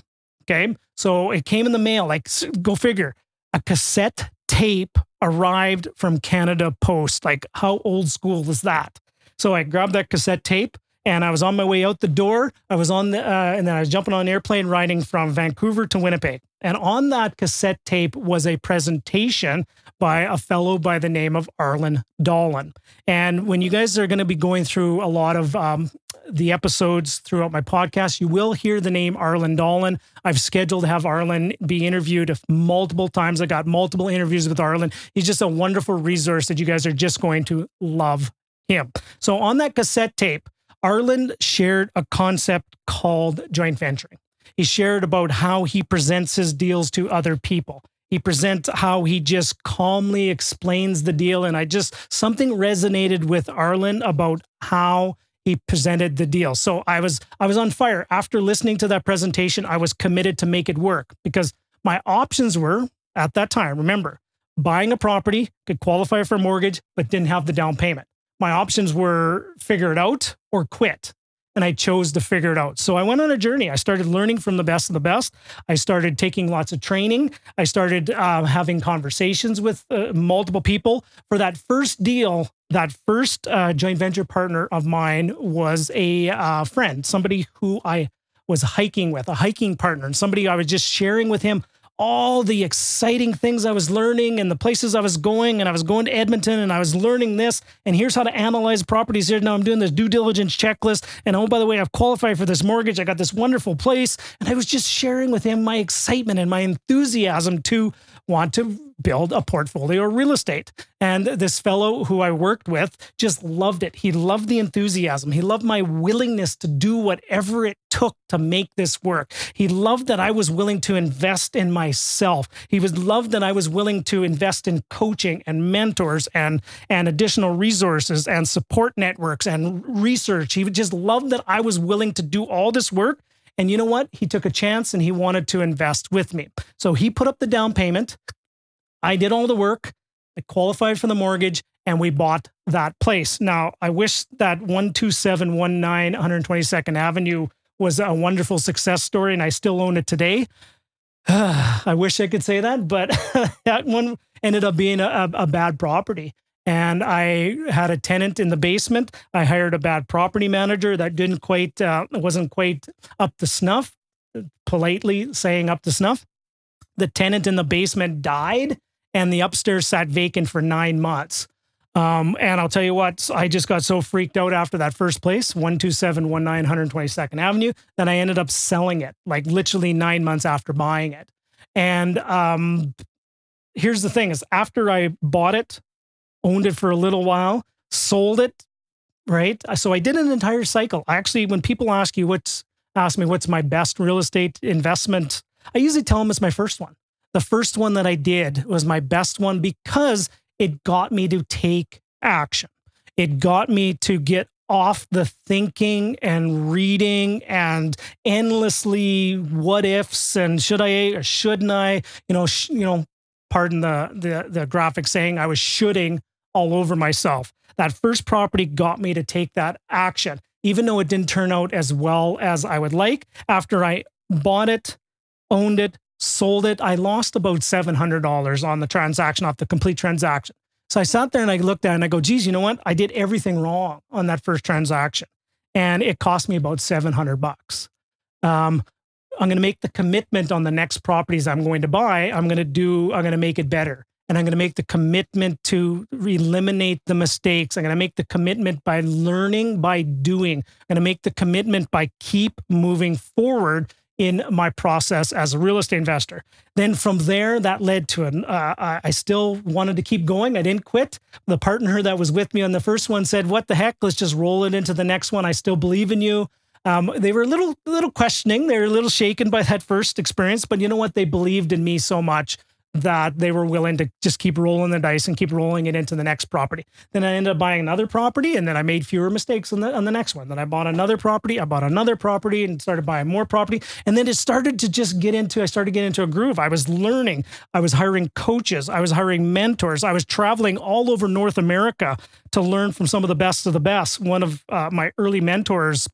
Speaker 1: Okay. So it came in the mail, like, go figure a cassette tape arrived from Canada Post. Like, how old school is that? So I grabbed that cassette tape and I was on my way out the door. I was on the, uh, and then I was jumping on an airplane riding from Vancouver to Winnipeg. And on that cassette tape was a presentation by a fellow by the name of Arlen Dolan. And when you guys are going to be going through a lot of um, the episodes throughout my podcast, you will hear the name Arlen Dolan. I've scheduled to have Arlen be interviewed multiple times. I got multiple interviews with Arlen. He's just a wonderful resource that you guys are just going to love him. So on that cassette tape, Arlen shared a concept called joint venturing. He shared about how he presents his deals to other people. He presents how he just calmly explains the deal. And I just, something resonated with Arlen about how he presented the deal. So I was I was on fire after listening to that presentation. I was committed to make it work because my options were at that time, remember, buying a property, could qualify for a mortgage but didn't have the down payment. My options were figure it out or quit and I chose to figure it out. So I went on a journey. I started learning from the best of the best. I started taking lots of training. I started uh, having conversations with uh, multiple people. For that first deal, that first uh, joint venture partner of mine was a uh, friend, somebody who I was hiking with, a hiking partner, and somebody I was just sharing with him all the exciting things I was learning and the places I was going. And I was going to Edmonton and I was learning this. And here's how to analyze properties here. Now I'm doing this due diligence checklist. And oh, by the way, I've qualified for this mortgage. I got this wonderful place. And I was just sharing with him my excitement and my enthusiasm to want to build a portfolio of real estate. And this fellow who I worked with just loved it. He loved the enthusiasm. He loved my willingness to do whatever it took to make this work. He loved that I was willing to invest in myself. He was loved that I was willing to invest in coaching and mentors and and additional resources and support networks and research. He just loved that I was willing to do all this work and you know what? He took a chance and he wanted to invest with me. So he put up the down payment. I did all the work. I qualified for the mortgage and we bought that place. Now, I wish that 12719 122nd Avenue was a wonderful success story, and I still own it today. (sighs) I wish I could say that, but (laughs) that one ended up being a, a, bad property. And I had a tenant in the basement. I hired a bad property manager that didn't quite, uh, wasn't quite up to snuff, politely saying up to snuff. The tenant in the basement died, and the upstairs sat vacant for nine months. Um, and I'll tell you what, I just got so freaked out after that first place, 12719 122nd Avenue, that I ended up selling it like literally nine months after buying it. And um, here's the thing is after I bought it, owned it for a little while, sold it, right? So I did an entire cycle. Actually, when people ask you what's ask me what's my best real estate investment, I usually tell them it's my first one. The first one that I did was my best one because it got me to take action. It got me to get off the thinking and reading and endlessly what ifs and should I or shouldn't I, you know, sh- you know, pardon the the the graphic saying I was shooting all over myself. That first property got me to take that action, even though it didn't turn out as well as I would like. After I bought it, owned it, sold it. I lost about $700 on the transaction off the complete transaction. So I sat there and I looked at it and I go, geez, you know what? I did everything wrong on that first transaction. And it cost me about 700 bucks. Um, I'm going to make the commitment on the next properties I'm going to buy. I'm going to do, I'm going to make it better. And I'm going to make the commitment to eliminate the mistakes. I'm going to make the commitment by learning by doing. I'm going to make the commitment by keep moving forward in my process as a real estate investor. Then from there, that led to an, uh, I still wanted to keep going. I didn't quit. The partner that was with me on the first one said, What the heck? Let's just roll it into the next one. I still believe in you. Um, they were a little, little questioning. They were a little shaken by that first experience, but you know what? They believed in me so much that they were willing to just keep rolling the dice and keep rolling it into the next property. Then I ended up buying another property and then I made fewer mistakes on the on the next one. Then I bought another property, I bought another property and started buying more property. And then it started to just get into I started getting into a groove. I was learning, I was hiring coaches, I was hiring mentors, I was traveling all over North America to learn from some of the best of the best. One of uh, my early mentors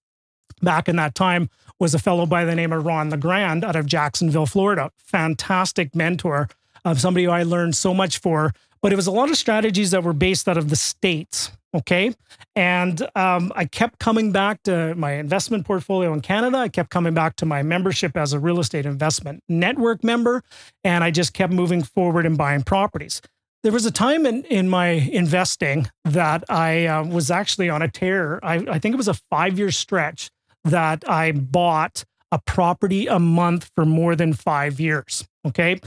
Speaker 1: back in that time was a fellow by the name of Ron LeGrand out of Jacksonville, Florida. Fantastic mentor of somebody who I learned so much for. But it was a lot of strategies that were based out of the States. Okay. And um, I kept coming back to my investment portfolio in Canada. I kept coming back to my membership as a real estate investment network member. And I just kept moving forward and buying properties. There was a time in, in my investing that I uh, was actually on a tear. I, I think it was a five year stretch that I bought a property a month for more than five years. Okay.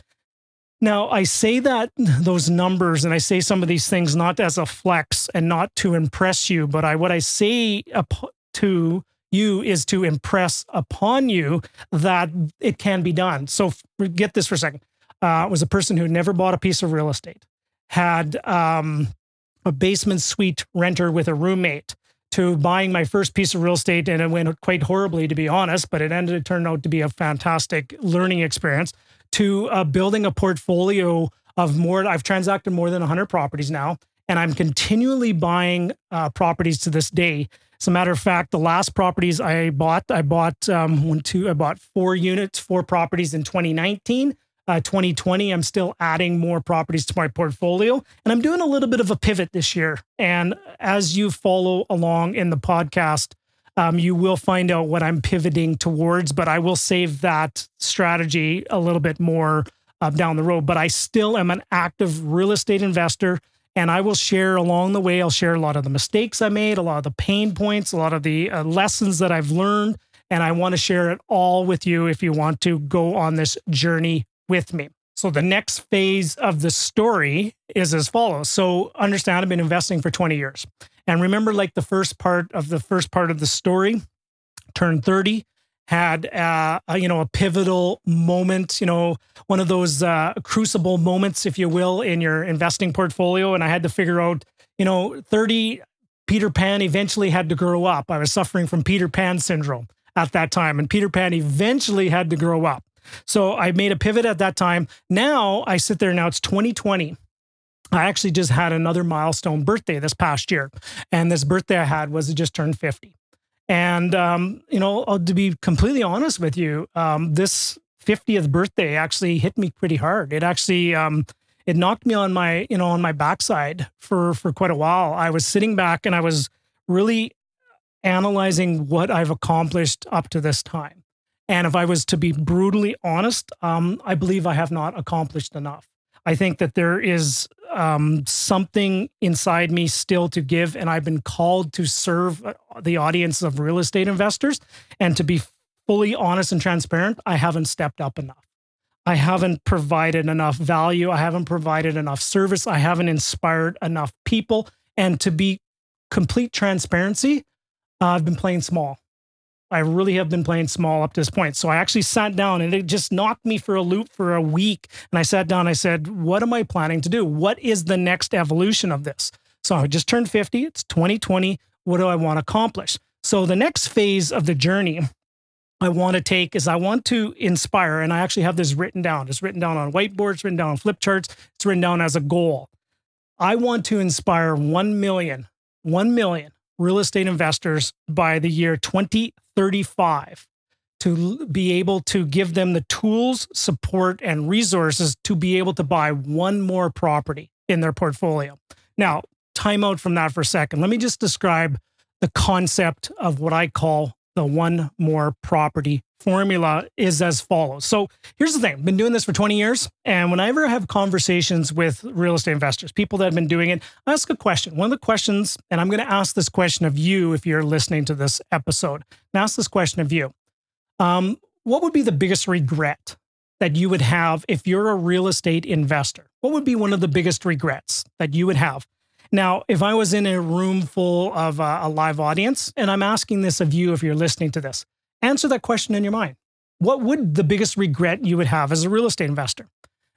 Speaker 1: Now, I say that (laughs) those numbers and I say some of these things not as a flex and not to impress you, but I what I say to you is to impress upon you that it can be done. So get this for a second. Uh, was a person who never bought a piece of real estate, had um, a basement suite renter with a roommate, to buying my first piece of real estate, and it went quite horribly, to be honest, but it ended it turned out to be a fantastic learning experience to uh, building a portfolio of more. I've transacted more than 100 properties now, and I'm continually buying uh, properties to this day. As a matter of fact, the last properties I bought, I bought um, one, two, I bought four units, four properties in 2019. Uh, 2020, I'm still adding more properties to my portfolio, and I'm doing a little bit of a pivot this year. And as you follow along in the podcast, um, you will find out what I'm pivoting towards, but I will save that strategy a little bit more uh, down the road. But I still am an active real estate investor. And I will share along the way, I'll share a lot of the mistakes I made, a lot of the pain points, a lot of the uh, lessons that I've learned. And I want to share it all with you if you want to go on this journey with me. So the next phase of the story is as follows. So understand I've been investing for 20 years. And remember, like the first part of the first part of the story, turned 30, had uh, a, you know a pivotal moment, you know, one of those uh, crucible moments, if you will, in your investing portfolio. And I had to figure out, you know, 30 Peter Pan eventually had to grow up. I was suffering from Peter Pan syndrome at that time, and Peter Pan eventually had to grow up. So I made a pivot at that time. Now I sit there. Now it's 2020. I actually just had another milestone birthday this past year. And this birthday I had was it just turned 50. And, um, you know, uh, to be completely honest with you, um, this 50th birthday actually hit me pretty hard. It actually, um, it knocked me on my, you know, on my backside for, for quite a while. I was sitting back and I was really analyzing what I've accomplished up to this time. And if I was to be brutally honest, um, I believe I have not accomplished enough. I think that there is um, something inside me still to give, and I've been called to serve uh, the audience of real estate investors. And to be fully honest and transparent, I haven't stepped up enough. I haven't provided enough value. I haven't provided enough service. I haven't inspired enough people. And to be complete transparency, uh, I've been playing small. I really have been playing small up to this point. So I actually sat down and it just knocked me for a loop for a week. And I sat down, I said, What am I planning to do? What is the next evolution of this? So I just turned 50. It's 2020. What do I want to accomplish? So the next phase of the journey I want to take is I want to inspire. And I actually have this written down. It's written down on whiteboards, written down on flip charts, it's written down as a goal. I want to inspire 1 million, 1 million real estate investors by the year 20 35 to be able to give them the tools, support, and resources to be able to buy one more property in their portfolio. Now, time out from that for a second. Let me just describe the concept of what I call the one more property formula is as follows. So here's the thing I've been doing this for 20 years. And whenever I have conversations with real estate investors, people that have been doing it, I ask a question. One of the questions, and I'm going to ask this question of you if you're listening to this episode, and ask this question of you. Um, what would be the biggest regret that you would have if you're a real estate investor? What would be one of the biggest regrets that you would have? Now, if I was in a room full of uh, a live audience, and I'm asking this of you if you're listening to this, answer that question in your mind. What would the biggest regret you would have as a real estate investor?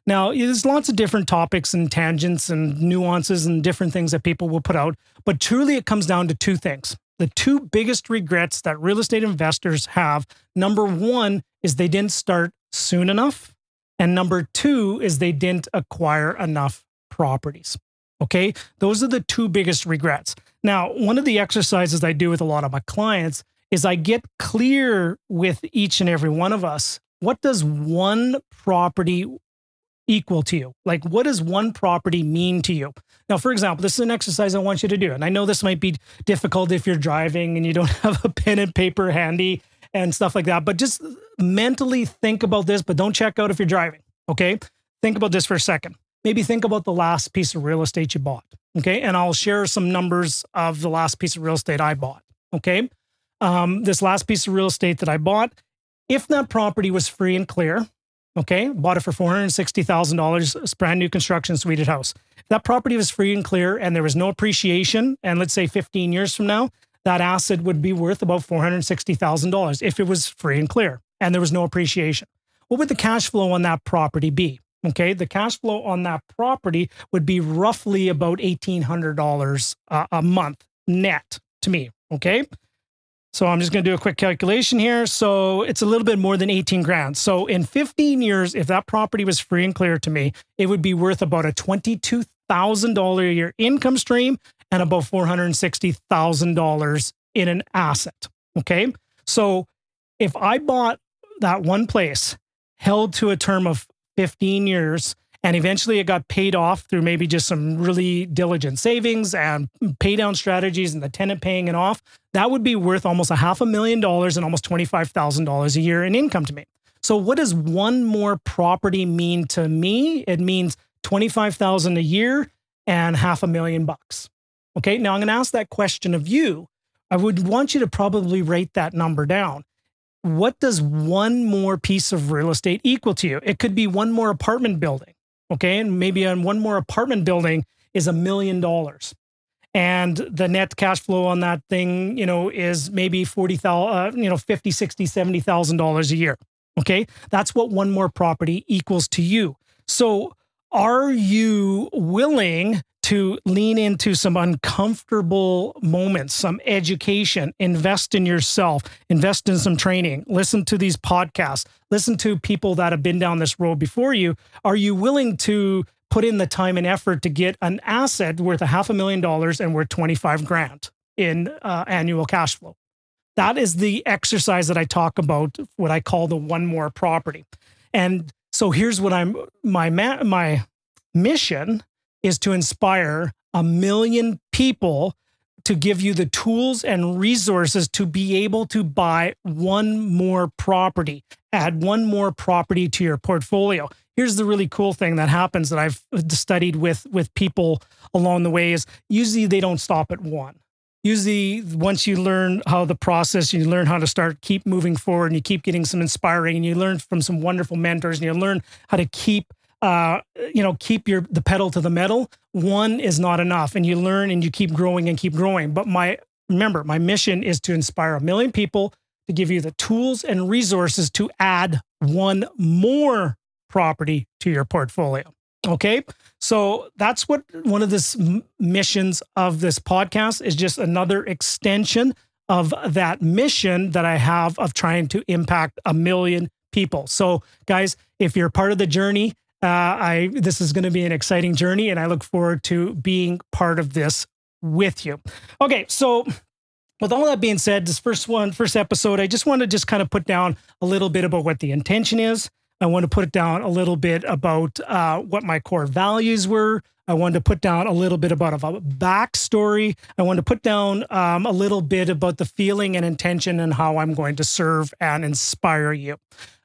Speaker 1: Now, there's lots of different topics and tangents and nuances and different things that people will put out, but truly it comes down to two things. The two biggest regrets that real estate investors have number one is they didn't start soon enough. And number two is they didn't acquire enough properties. Okay. Those are the two biggest regrets. Now, one of the exercises I do with a lot of my clients is I get clear with each and every one of us. What does one property equal to you? Like, what does one property mean to you? Now, for example, this is an exercise I want you to do. And I know this might be difficult if you're driving and you don't (laughs) have a pen and paper handy and stuff like that, but just mentally think about this, but don't check out if you're driving. Okay. Think about this for a second maybe think about the last piece of real estate you bought. Okay. And I'll share some numbers of the last piece of real estate I bought. Okay. Um, this last piece of real estate that I bought, if that property was free and clear, okay, bought it for $460,000, it's brand new construction suited house. If that property was free and clear and there was no appreciation, and let's say 15 years from now, that asset would be worth about $460,000 if it was free and clear and there was no appreciation. What would the cash flow on that property be? Okay, the cash flow on that property would be roughly about $1,800 uh, a month net to me. Okay, so I'm just going to do a quick calculation here. So it's a little bit more than 18 grand. So in 15 years, if that property was free and clear to me, it would be worth about a $22,000 a year income stream and about $460,000 in an asset. Okay, so if I bought that one place held to a term of 15 years. And eventually it got paid off through maybe just some really diligent savings and pay down strategies and the tenant paying it off. That would be worth almost a half a million dollars and almost $25,000 a year in income to me. So what does one more property mean to me? It means 25,000 a year and half a million bucks. Okay. Now I'm going to ask that question of you. I would want you to probably rate that number down what does one more piece of real estate equal to you? It could be one more apartment building. Okay. And maybe on one more apartment building is a million dollars. And the net cash flow on that thing, you know, is maybe 40,000, uh, you know, 50, 60, 70,000 dollars a year. Okay. That's what one more property equals to you. So are you willing to lean into some uncomfortable moments, some education, invest in yourself, invest in some training, listen to these podcasts, listen to people that have been down this road before you. Are you willing to put in the time and effort to get an asset worth a half a million dollars and worth 25 grand in uh, annual cash flow? That is the exercise that I talk about, what I call the one more property. And so here's what I'm my my mission is to inspire a million people to give you the tools and resources to be able to buy one more property, add one more property to your portfolio. Here's the really cool thing that happens that I've studied with with people along the way is usually they don't stop at one. Usually once you learn how the process, you learn how to start keep moving forward and you keep getting some inspiring and you learn from some wonderful mentors and you learn how to keep uh, you know, keep your the pedal to the metal. One is not enough, and you learn and you keep growing and keep growing. But my remember, my mission is to inspire a million people to give you the tools and resources to add one more property to your portfolio. Okay. So that's what one of the missions of this podcast is just another extension of that mission that I have of trying to impact a million people. So, guys, if you're part of the journey, uh, I this is going to be an exciting journey, and I look forward to being part of this with you. Okay, so with all that being said, this first one, first episode, I just want to just kind of put down a little bit about what the intention is. I want to put down a little bit about uh, what my core values were. I wanted to put down a little bit about a backstory. I wanted to put down um, a little bit about the feeling and intention and how I'm going to serve and inspire you.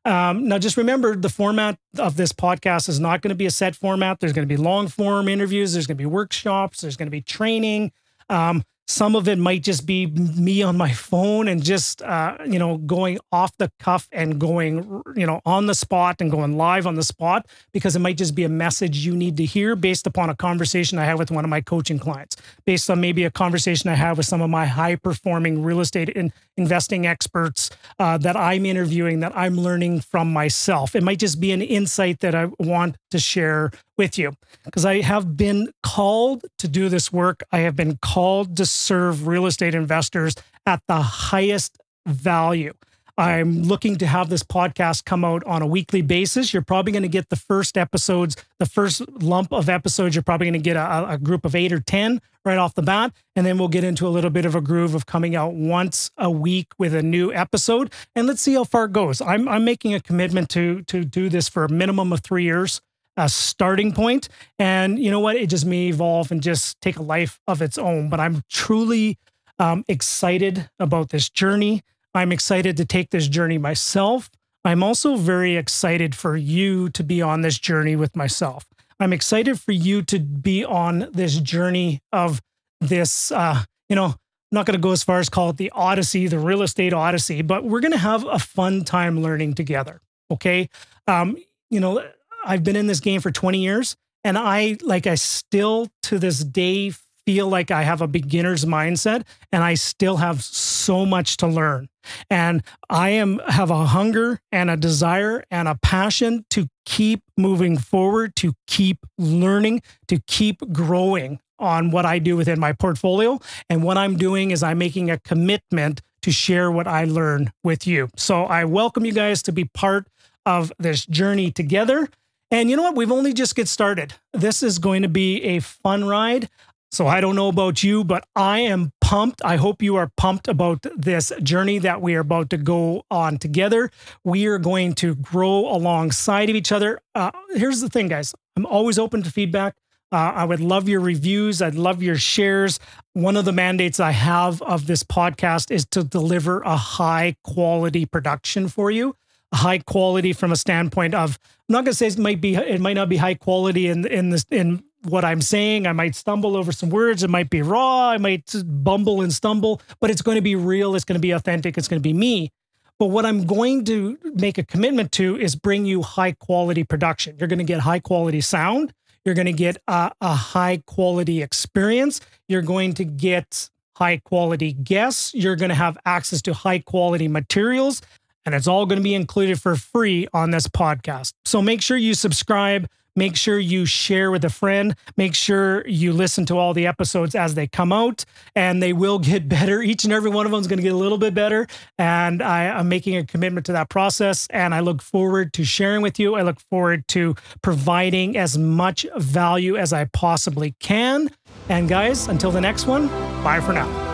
Speaker 1: Um, now, just remember the format of this podcast is not going to be a set format. There's going to be long form interviews, there's going to be workshops, there's going to be training. Um, some of it might just be me on my phone and just, uh, you know, going off the cuff and going, you know, on the spot and going live on the spot because it might just be a message you need to hear based upon a conversation I had with one of my coaching clients, based on maybe a conversation I have with some of my high performing real estate and investing experts uh, that I'm interviewing that I'm learning from myself. It might just be an insight that I want to share with you because I have been called to do this work. I have been called to serve real estate investors at the highest value. I'm looking to have this podcast come out on a weekly basis. You're probably going to get the first episodes, the first lump of episodes. You're probably going to get a, a, group of eight or 10 right off the bat. And then we'll get into a little bit of a groove of coming out once a week with a new episode. And let's see how far it goes. I'm, I'm making a commitment to, to do this for a minimum of three years a starting point. And you know what? It just may evolve and just take a life of its own. But I'm truly um, excited about this journey. I'm excited to take this journey myself. I'm also very excited for you to be on this journey with myself. I'm excited for you to be on this journey of this, uh, you know, I'm not going to go as far as call it the Odyssey, the real estate Odyssey, but we're going to have a fun time learning together. Okay. Um, you know, I've been in this game for 20 years and I like I still to this day feel like I have a beginner's mindset and I still have so much to learn. And I am have a hunger and a desire and a passion to keep moving forward, to keep learning, to keep growing on what I do within my portfolio. And what I'm doing is I'm making a commitment to share what I learn with you. So I welcome you guys to be part of this journey together. And you know what? We've only just get started. This is going to be a fun ride. So I don't know about you, but I am pumped. I hope you are pumped about this journey that we are about to go on together. We are going to grow alongside of each other. Uh, here's the thing, guys. I'm always open to feedback. Uh, I would love your reviews. I'd love your shares. One of the mandates I have of this podcast is to deliver a high quality production for you high quality from a standpoint of I'm not going to say it might be it might not be high quality in in this in what I'm saying. I might stumble over some words. It might be raw. I might bumble and stumble, but it's going to be real. It's going to be authentic. It's going to be me. But what I'm going to make a commitment to is bring you high quality production. You're going to get high quality sound. You're going to get a, a high quality experience. You're going to get high quality guests. You're going to have access to high quality materials and it's all going to be included for free on this podcast. So make sure you subscribe. Make sure you share with a friend. Make sure you listen to all the episodes as they come out, and they will get (laughs) better. Each and every one of them is going to get a little bit better. And I, am making a commitment to that process. And I look forward to sharing with you. I look forward to providing as much value as I possibly can. And guys, until the next one, bye for now.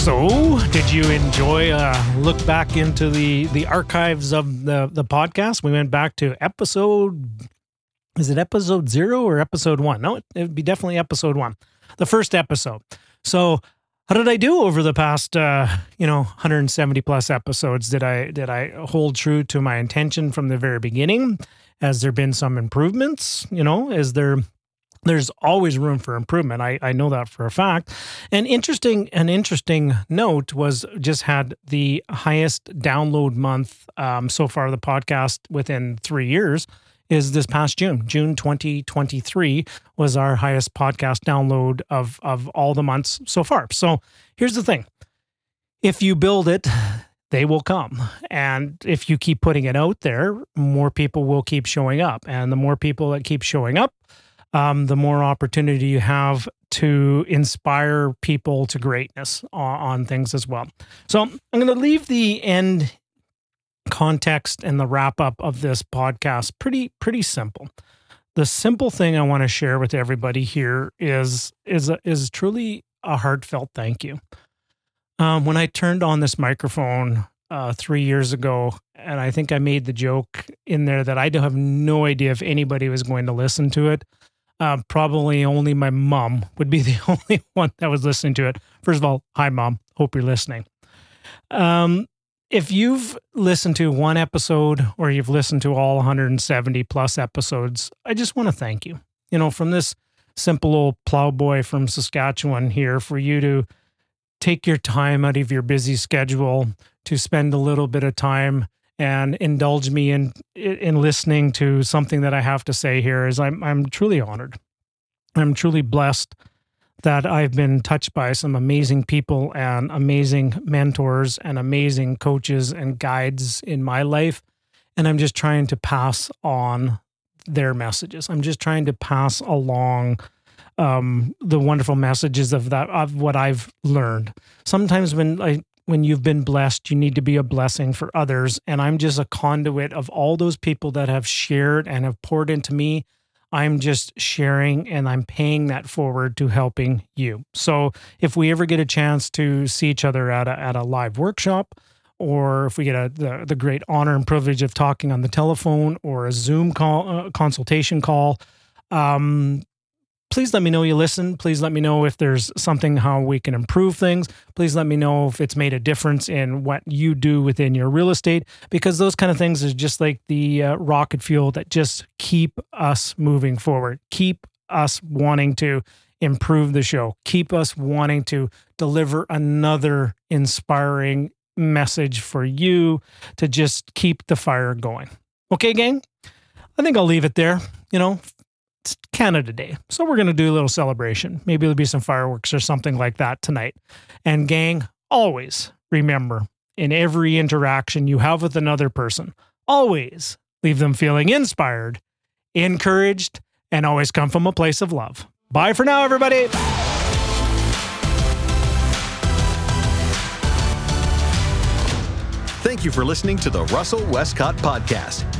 Speaker 1: So, did you enjoy a look back into the the archives of the the podcast? We went back to episode is it episode 0 or episode 1? No, it, it would be definitely episode 1. The first episode. So, how did I do over the past uh, you know, 170 plus episodes? Did I did I hold true to my intention from the very beginning? Has there been some improvements? You know, is there there's always room for improvement. I, I know that for a fact. And interesting, an interesting note was just had the highest download month um, so far the podcast within three years is this past June. June 2023 was our highest podcast download of of all the months so far. So here's the thing: if you build it, they will come. And if you keep putting it out there, more people will keep showing up. And the more people that keep showing up, um, the more opportunity you have to inspire people to greatness on, on things as well. So I'm going to leave the end context and the wrap up of this podcast pretty pretty simple. The simple thing I want to share with everybody here is is is truly a heartfelt thank you. Um, when I turned on this microphone uh, three years ago, and I think I made the joke in there that I have no idea if anybody was going to listen to it. Uh, probably only my mom would be (laughs) the only one that was listening to it. First of all, hi, mom. Hope you're listening. Um, if you've listened to one episode or you've listened to all 170 plus episodes, I just want to thank you. You know, from this simple old plowboy from Saskatchewan here, for you to take your time out of your busy schedule to spend a little bit of time and indulge me in in listening to something that I have to say here is I'm I'm truly honored. I'm truly blessed that I've been touched by some amazing people and amazing mentors and amazing coaches and guides in my life and I'm just trying to pass on their messages. I'm just trying to pass along um, the wonderful messages of that of what I've learned. Sometimes when I when you've been blessed, you need to be a blessing for others. And I'm just a conduit of all those people that have shared and have poured into me. I'm just sharing and I'm paying that forward to helping you. So if we ever get a chance to see each other at a, at a live workshop, or if we get a, the, the great honor and privilege of talking on the telephone or a Zoom call, uh, consultation call, um, please let me know you listen. Please let me know if there's something how we can improve things. Please let me know if it's made a difference in what you do within your real estate because those kind of things is just like the uh, rocket fuel that just keep us moving forward. Keep us wanting to improve the show. Keep us wanting to deliver another inspiring message for you to just keep the fire going. Okay, gang? I think I'll leave it there. You know, it's Canada Day. So we're going to do a little celebration. Maybe there'll be some fireworks or something like that tonight. And gang, always remember in every interaction you have with another person, always leave them feeling inspired, encouraged, and always come from a place of love. Bye for now, everybody.
Speaker 2: Thank you for listening to the Russell Westcott Podcast.